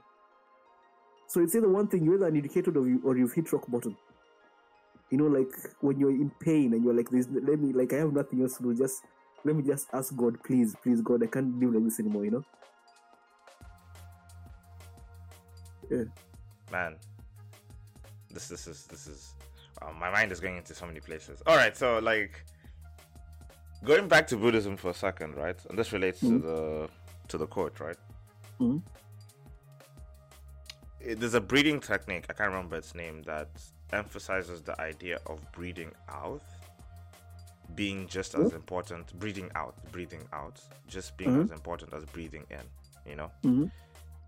So it's either one thing you're either uneducated or you or you've hit rock bottom. You know, like when you're in pain and you're like, "This, let me, like, I have nothing else to do. Just let me just ask God, please, please, God, I can't live like this anymore." You know? Yeah. Man. This this is this is um, my mind is going into so many places. All right, so like going back to Buddhism for a second, right? And this relates to Mhm. the to the quote, right? Mhm. It- there's a breeding technique, I can't remember its name, that emphasizes the idea of breeding out being just as important breathing out, breathing out, just being Mhm. as important as breathing in, you know? Mm-hmm.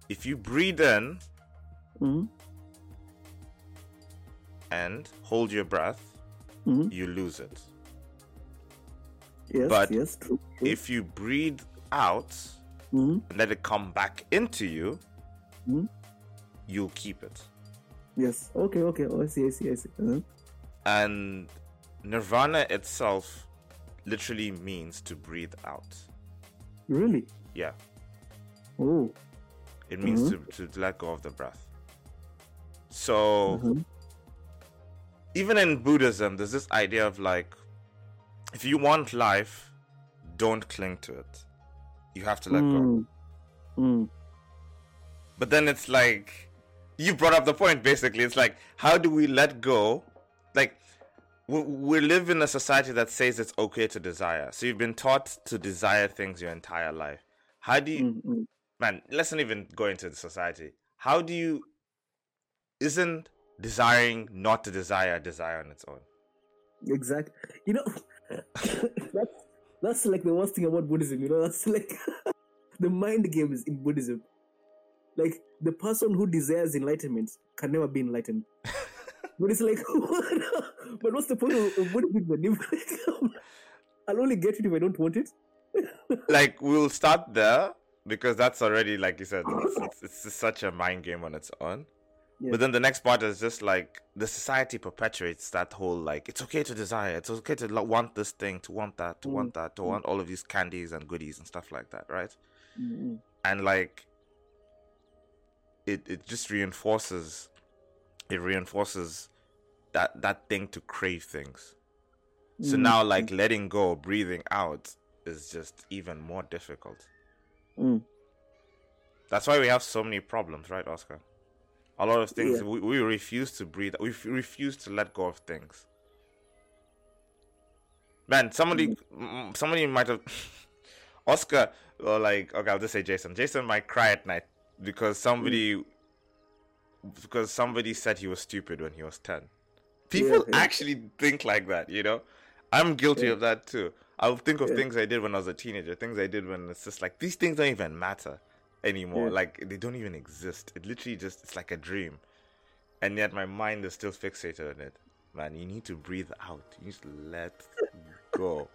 If you breathe in Mm-hmm. and hold your breath, Mm-hmm. you lose it. Yes. But yes. True. true. If you breathe out Mhm. and let it come back into you, you'll keep it. Yes. Okay. Okay. Oh, I see. I see. I see. Uh-huh. And nirvana itself literally means to breathe out. Really? Yeah, Oh. it means Mhm. to, to let go of the breath. So, Mhm. even in Buddhism, there's this idea of like, if you want life, don't cling to it. You have to let go. Mm. Mm. But then it's like you brought up the point basically. It's like how do we let go? Like we, live in a society that says it's okay to desire. So you've been taught to desire things your entire life. How do you Mm. Mm. man, let's not even go into the society. How do you isn't desiring not to desire desire on its own? Exactly. You know, that's that's like the worst thing about Buddhism. You know, that's like the mind games in Buddhism. Like the person who desires enlightenment can never be enlightened. but it's like, but what's the point of, Buddhism? then? If- I'll only get it if I don't want it. like we'll start there because that's already like you said it's, it's, it's such a mind game on its own Yeah. but then the next part is just like the society perpetuates that whole like it's okay to desire it's okay to lo- want this thing to want that to Mm, want that to want all of these candies and goodies and stuff like that right Mm-mm. and like it it just reinforces it reinforces that that thing to crave things so Mm. now like letting go breathing out is just even more difficult Mm. That's why we have so many problems, right, Oscar? A lot of things Yeah. we, we refuse to breathe. We f- refuse to let go of things. Man, somebody, mm, somebody might have, Oscar, or like, okay, I'll just say Jason. Jason might cry at night because somebody, because somebody said he was stupid when he was ten. People yeah. actually think like that, you know. I'm guilty Yeah. of that too. I'll think of Yeah. things I did when I was a teenager, things I did when it's just like these things don't even matter anymore. Like they don't even exist. It literally just it's like a dream. And yet my mind is still fixated on it. Man, you need to breathe out. You need to let go.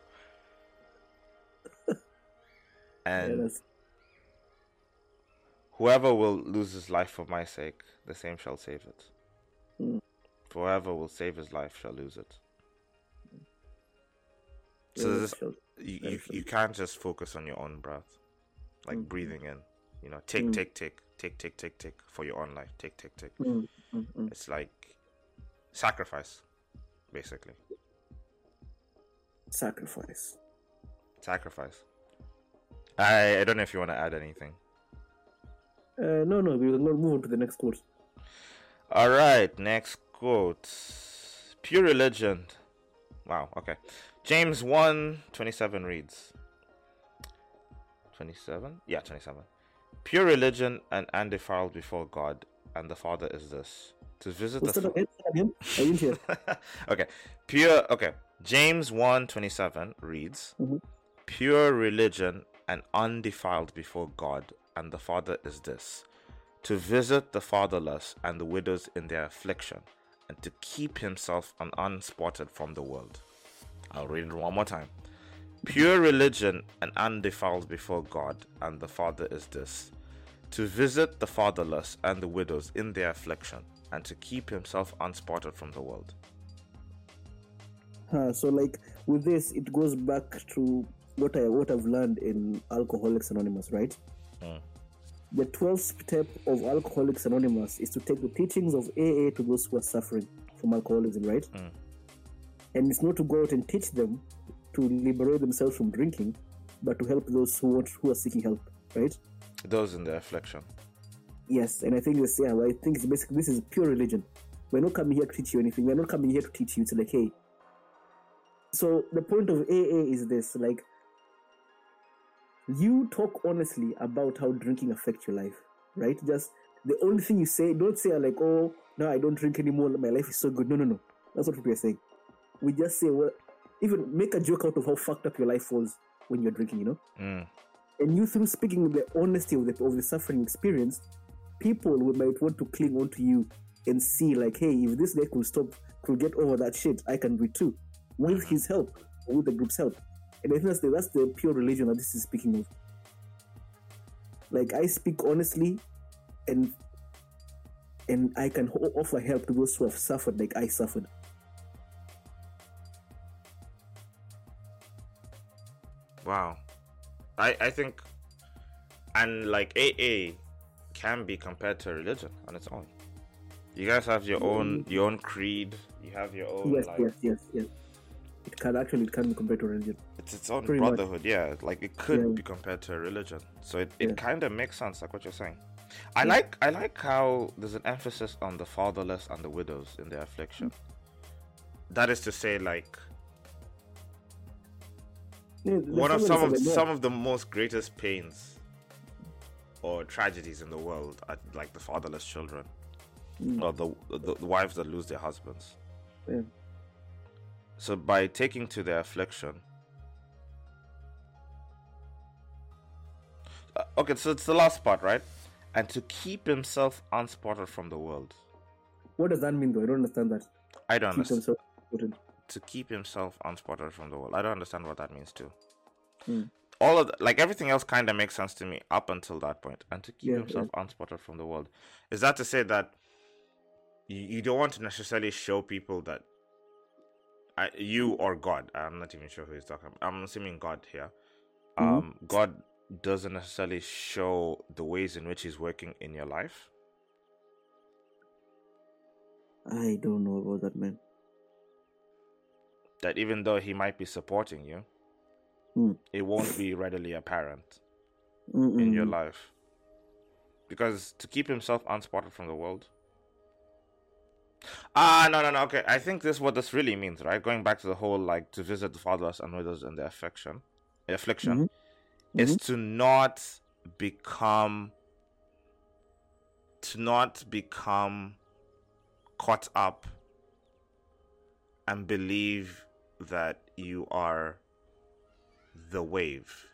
And whoever will lose his life for my sake, the same shall save it. Mm. Whoever will save his life shall lose it. So this, you, you, you can't just focus on your own breath like Mhm. breathing in you know take Mm. take take take take take take for your own life take take take Mm, mm, mm. it's like sacrifice basically Sacrifice. sacrifice i i don't know if you want to add anything Uh, no, no, we will move on to the next course. all right next quote pure religion wow okay james 1 27 reads 27 yeah 27 pure religion and undefiled before god and the father is this to visit What's the again? Again? I didn't hear. okay. Pure okay. James 1:27 reads, Mhm. "Pure religion and undefiled before God and the Father is this: to visit the fatherless and the widows in their affliction, and to keep himself un- unspotted from the world." I'll read it one more time. Pure religion and undefiled before God and the Father is this: to visit the fatherless and the widows in their affliction, and to keep himself unspotted from the world. Huh, so like with this, it goes back to what I what I've learned in Alcoholics Anonymous, right? Mm. The 12th step of Alcoholics Anonymous is to take the teachings of AA to those who are suffering from alcoholism, right? Mm. And it's not to go out and teach them to liberate themselves from drinking, but to help those who want who are seeking help, right? Those in their affliction. Yes, and I think this, yeah, I think it's basically this is pure religion. We're not coming here to teach you anything. We're not coming here to teach you. It's like, hey. So the point of AA is this: like, you talk honestly about how drinking affects your life, right? Just the only thing you say, don't say like, oh, no, I don't drink anymore. My life is so good. No, no, no. That's what people are saying. We just say, well, even make a joke out of how fucked up your life was when you're drinking. You know Mm. and you through speaking with the honesty of the of the suffering experience, people will might want to cling onto you and see like, hey, if this guy could stop, could get over that shit, I can do it too, with his help, with the group's help. And I think that's the that's the pure religion that this is speaking of. Like I speak honestly, and and I can offer help to those who have suffered like I suffered. Wow. I I think and like AA can be compared to a religion on its own. You guys have your mm. own your own creed. You have your own Yes, like yes, yes, yes. It can actually it can be compared to religion. it's its own Pretty much. brotherhood. Yeah, like it could Yeah. be compared to a religion. So it, it Yeah. kind of makes sense, like what you're saying. I like I like how there's an emphasis on the fatherless and the widows in their affliction. That is to say, like Yeah, one of some of some of the most greatest pains or tragedies in the world are like the fatherless children Mm. or the, the the wives that lose their husbands. Yeah. So by taking to their affliction, Uh, okay, so it's the last part, right? And to keep himself unspotted from the world. What does that mean, though? I don't understand that. I don't Keep understand. to keep himself unspotted from the world. I don't understand what that means too. Hmm. All of the, like everything else kind of makes sense to me up until that point. and to keep Yeah, himself unspotted from the world. Is that to say that you, you don't want to necessarily show people that I, you or God? I'm not even sure who he's talking. About. I'm assuming God here. Mhm. Um, God doesn't necessarily show the ways in which He's working in your life. I don't know about that, man. That even though He might be supporting you, Hmm. it won't be readily apparent Mm-mm. in your life. because to keep himself unspotted from the world. Ah, no, no, no. Okay, I think this is what this really means, right? Going back to the whole like to visit the fatherless and widows in their affliction, affliction, Mhm. is to not become, to not become caught up and believe that you are the wave.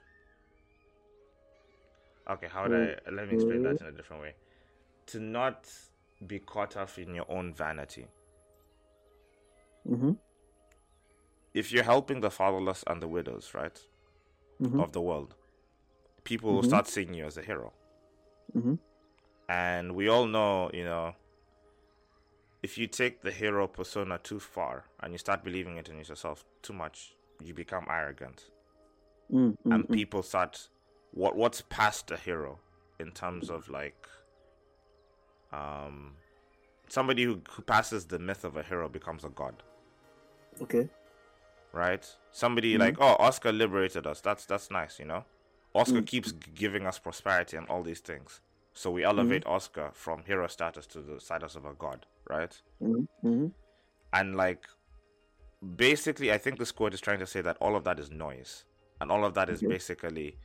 Okay, how would I let me explain that in a different way? To not be caught up in your own vanity. Mm-hmm. If you're helping the fatherless and the widows, right, Mhm. of the world, people will Mhm. start seeing you as a hero. Mm-hmm. And we all know, you know, if you take the hero persona too far and you start believing it in yourself too much, you become arrogant. Mm-hmm. and people start what what's past a hero in terms of like um somebody who, who passes the myth of a hero becomes a god Okay. right somebody Mhm. like oh oscar liberated us that's that's nice you know oscar Mm. keeps g- giving us prosperity and all these things so we elevate oscar from hero status to the status of a god right Mm-hmm. Mm-hmm. and like basically i think this quote is trying to say that all of that is noise and all of that is Okay. basically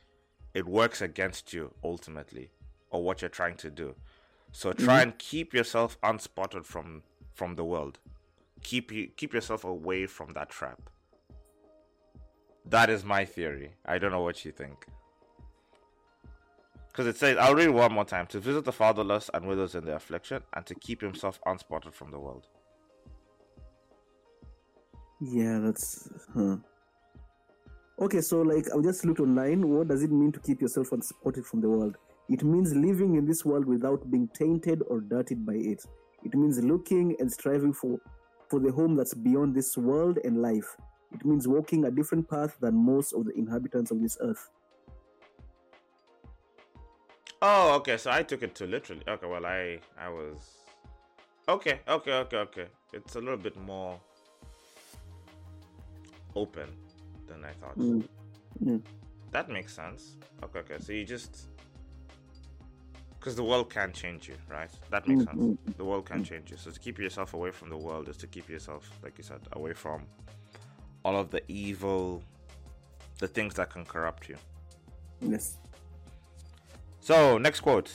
it works against you ultimately or what you're trying to do so try mm-hmm. and keep yourself unspotted from from the world. Keep you keep yourself away from that trap. That is my theory. I don't know what you think. Because it says i'll read one more time. To visit the fatherless and widows in their affliction and to keep himself unspotted from the world. Yeah, that's huh. Okay, so like I'll just looked online. What does it mean to keep yourself unspotted from the world? It means living in this world without being tainted or dirtied by it. It means looking and striving for for the home that's beyond this world and life. It means walking a different path than most of the inhabitants of this earth. Oh, okay. So I took it to literally. Okay, well, I I was. Okay, okay, okay, okay. It's a little bit more open than I thought. Mm. Mm. That makes sense. Okay, okay. So you just because the world can change you, right? That makes sense. mm, The world can change you. So to keep yourself away from the world is to keep yourself, like you said, away from all of the evil, the things that can corrupt you. Yes. So, next quote.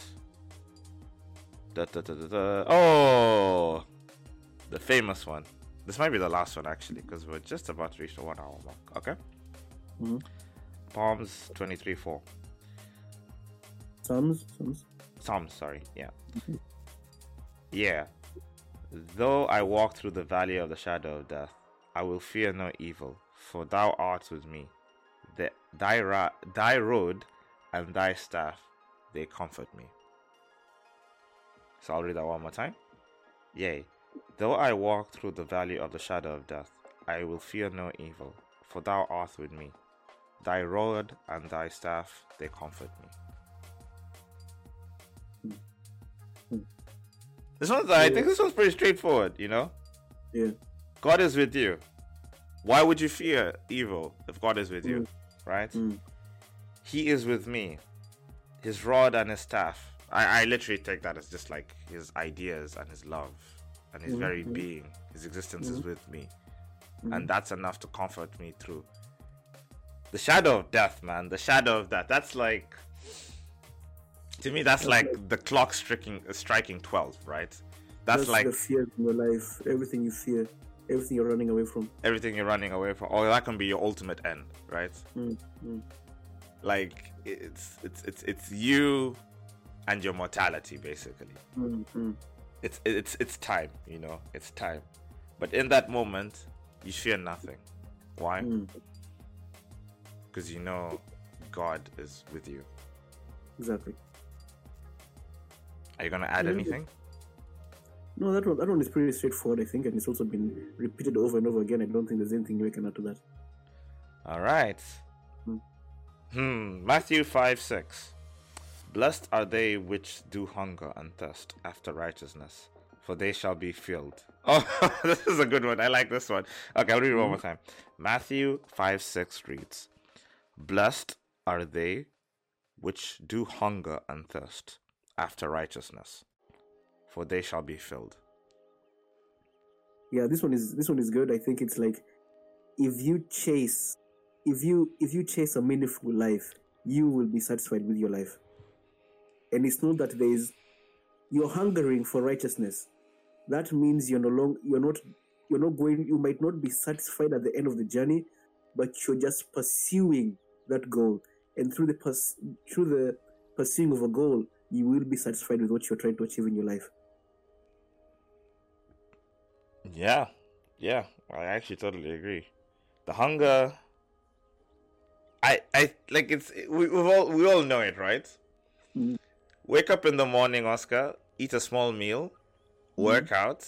Da, da, da. Oh, the famous one. This might be the last one actually, because we're just about to reach the one hour mark. Okay. Mhm. Psalms 23 4. Psalms. Psalms. Psalms, sorry. Yeah. Yeah. Though I walk through the valley of the shadow of death, I will fear no evil, for thou art with me. The, thy, ra- thy rod and thy staff, they comfort me. So I'll read that one more time. Yea, though I walk through the valley of the shadow of death, I will fear no evil, for thou art with me. Thy rod and thy staff, they comfort me. This one's, I think this one's pretty straightforward, you know? Yeah. God is with you. Why would you fear evil if God is with you? Right? Mm. He is with me. His rod and his staff. I, I literally take that as just like his ideas and his love and his Mhm, very being. His existence is Mhm. with me. Mhm. And that's enough to comfort me through. The shadow of death, man. The shadow of death. That's like. To me, that's like the clock striking, striking 12, right? That's, That's like the fear in your life. Everything you fear. Everything you're running away from. everything you're running away from. Or that can be your ultimate end, right? Mm. Mm. like it's it's it's it's you and your mortality basically Mm. Mm. it's it's it's time you know it's time but in that moment you fear nothing why Mm. because you know god is with you Exactly. Are you gonna add Yeah. anything No, that one, that one is pretty straightforward, I think, and it's also been repeated over and over again. I don't think there's anything we can add to that. all right Hmm. hmm matthew 5 6 blessed are they which do hunger and thirst after righteousness for they shall be filled oh this is a good one i like this one okay i'll read it one more time matthew 5 6 reads blessed are they which do hunger and thirst after righteousness, for they shall be filled. Yeah, this one is this one is good. I think it's like if you chase if you if you chase a meaningful life, you will be satisfied with your life. And it's not that there is you're hungering for righteousness. That means you're no long you're not you're not going you might not be satisfied at the end of the journey, but you're just pursuing that goal. And through the pers- through the pursuing of a goal, you will be satisfied with what you're trying to achieve in your life. Yeah, yeah, I actually totally agree. The hunger, I, I like it's we we all we all know it, right? Mhm. Wake up in the morning, Oscar. Eat a small meal, work out.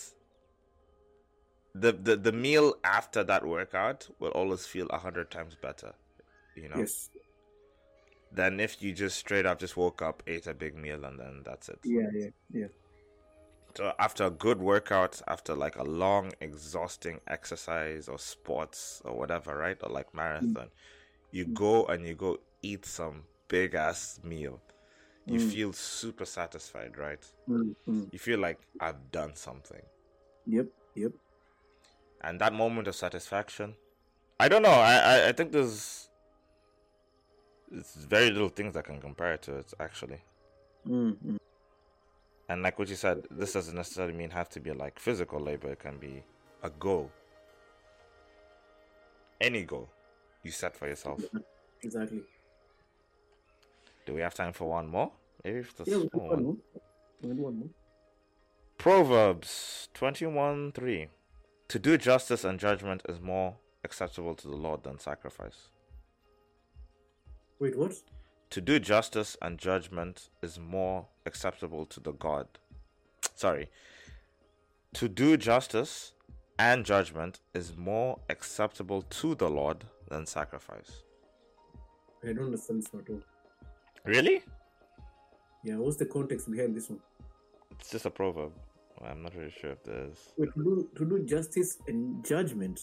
The, the the meal after that workout will always feel a hundred times better, you know, Yes. Than if you just straight up just woke up, ate a big meal, and then that's it. Yeah, yeah, yeah. So after a good workout, after like a long, exhausting exercise or sports or whatever, right? Or like marathon, you go and you go eat some big ass meal. You Mm. feel super satisfied, right? Mm, mm. You feel like I've done something. Yep, yep. And that moment of satisfaction, I don't know. I, I, I think there's it's very little things that can compare it to it actually. Mm, mm. And like what you said, this doesn't necessarily mean have to be like physical labor. It can be a goal. Any goal you set for yourself. Exactly. Do we have time for one more? Maybe if the Yeah, one one. more. We got one more. Proverbs twenty-one three. To do justice and judgment is more acceptable to the Lord than sacrifice. Wait, what? To do justice and judgment is more acceptable to the God. Sorry. To do justice and judgment is more acceptable to the Lord than sacrifice. I don't understand this at all. Really? Yeah, what's the context behind this one? It's just a proverb. I'm not really sure if there's. Wait, to do, to do justice and judgment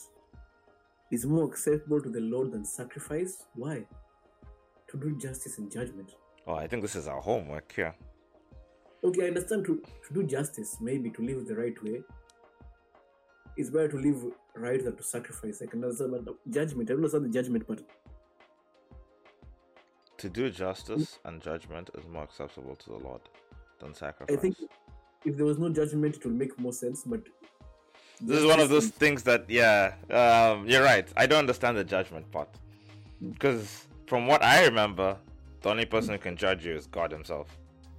is more acceptable to the Lord than sacrifice? Why? To do justice and judgment. Oh, I think this is our homework here. Okay, I understand to, to do justice, maybe to live the right way. It's better to live right than to sacrifice. I can understand but judgment. I don't understand the judgment, part. To do justice and judgment is more acceptable to the Lord than sacrifice. I think if there was no judgment, it will make more sense. But this is one of those things that, yeah, um, you're right. I don't understand the judgment part. Because from what I remember, the only person who can judge you is God Himself,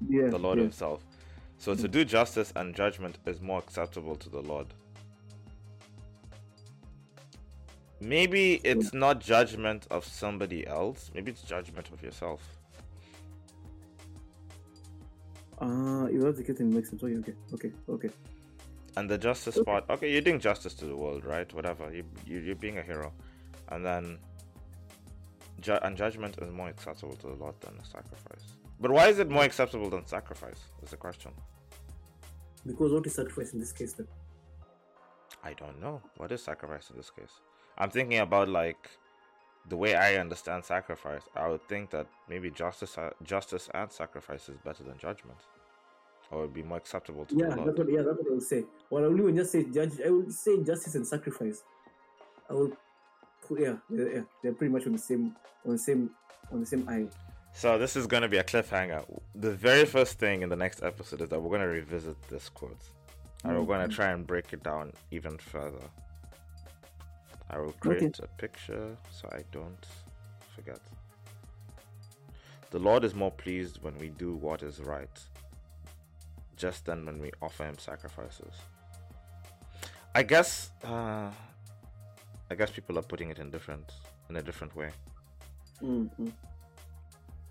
yeah, the Lord yeah. Himself. So to do justice and judgment is more acceptable to the Lord. Maybe it's not judgment of somebody else. Maybe it's judgment of yourself. Ah, if that's the case, then it makes. Okay, okay, okay, okay. And the justice part, okay, you're doing justice to the world, right? Whatever, you, you you're being a hero, and then, ju- and judgment is more acceptable to the Lord than a sacrifice. But why is it more acceptable than sacrifice? Is the question. Because what is sacrifice in this case then? I don't know. What is sacrifice in this case? I'm thinking about like the way I understand sacrifice. I would think that maybe justice, uh, justice and sacrifice is better than judgment, or would be more acceptable to Yeah, the that's Lord. what. Yeah, that's what I would say. Well, I would even just say judge. I will say justice and sacrifice. I will. Yeah, yeah, yeah. They're pretty much on the same, on the same, on the same eye. So this is gonna be a cliffhanger. The very first thing in the next episode is that we're gonna revisit this quote, and we're gonna try and break it down even further. I will create a picture so I don't forget. The Lord is more pleased when we do what is right, just than when we offer Him sacrifices. I guess, uh, I guess people are putting it in different, in a different way. Mm-hmm.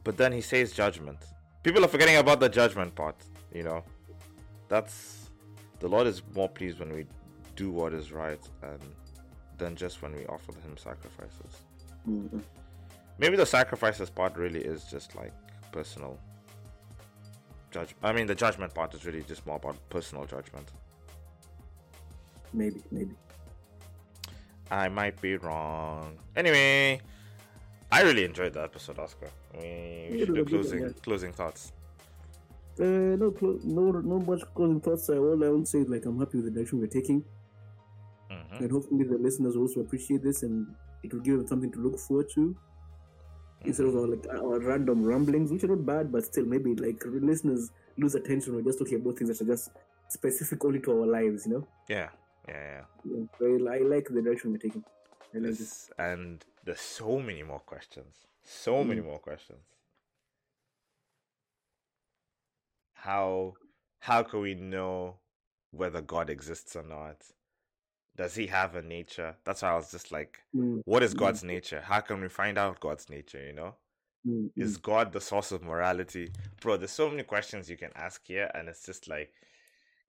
But then he says judgment. People are forgetting about the judgment part, you know. That's the Lord is more pleased when we do what is right and than just when we offer him sacrifices. Mm-hmm. Maybe the sacrifices part really is just like personal judge I mean the judgment part is really just more about personal judgment. Maybe, maybe. I might be wrong. Anyway, I really enjoyed the episode, Oscar. We, we should do good closing yeah. closing thoughts. Uh, no, clo- no, no much closing thoughts. Uh, all I want to say is like I'm happy with the direction we're taking, hmm and hopefully the listeners will also appreciate this, and it will give them something to look forward to instead of our, like our random ramblings, which are not bad, but still maybe like listeners lose attention. We're just talking about things that are just specific only to our lives, you know. Yeah, yeah, yeah. I, I like the direction we're taking. I like this. And there's so many more questions. So many Mm. more questions. How how can we know whether God exists or not? Does he have a nature? That's why I was just like, Mm, what is Mm. God's nature? How can we find out God's nature, you know? mm. Is God the source of morality? Bro, there's so many questions you can ask here, and it's just like,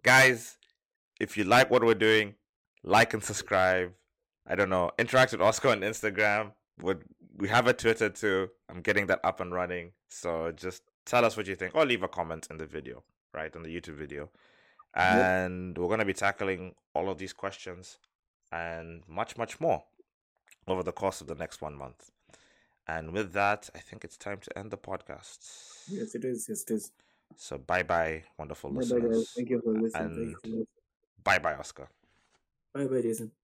guys, if you like what we're doing, like and subscribe. I don't know, interact with Oscar on Instagram. Would we have a Twitter too? I'm getting that up and running. So just tell us what you think, or leave a comment in the video, right, on the YouTube video. And we're gonna be tackling all of these questions and much, much more over the course of the next one month. And with that, I think it's time to end the podcast. Yes, it is. Yes, it is. So bye bye, wonderful Bye bye, listeners. Thank you for listening. And you for listening. Bye bye, Oscar. Bye bye, Jason.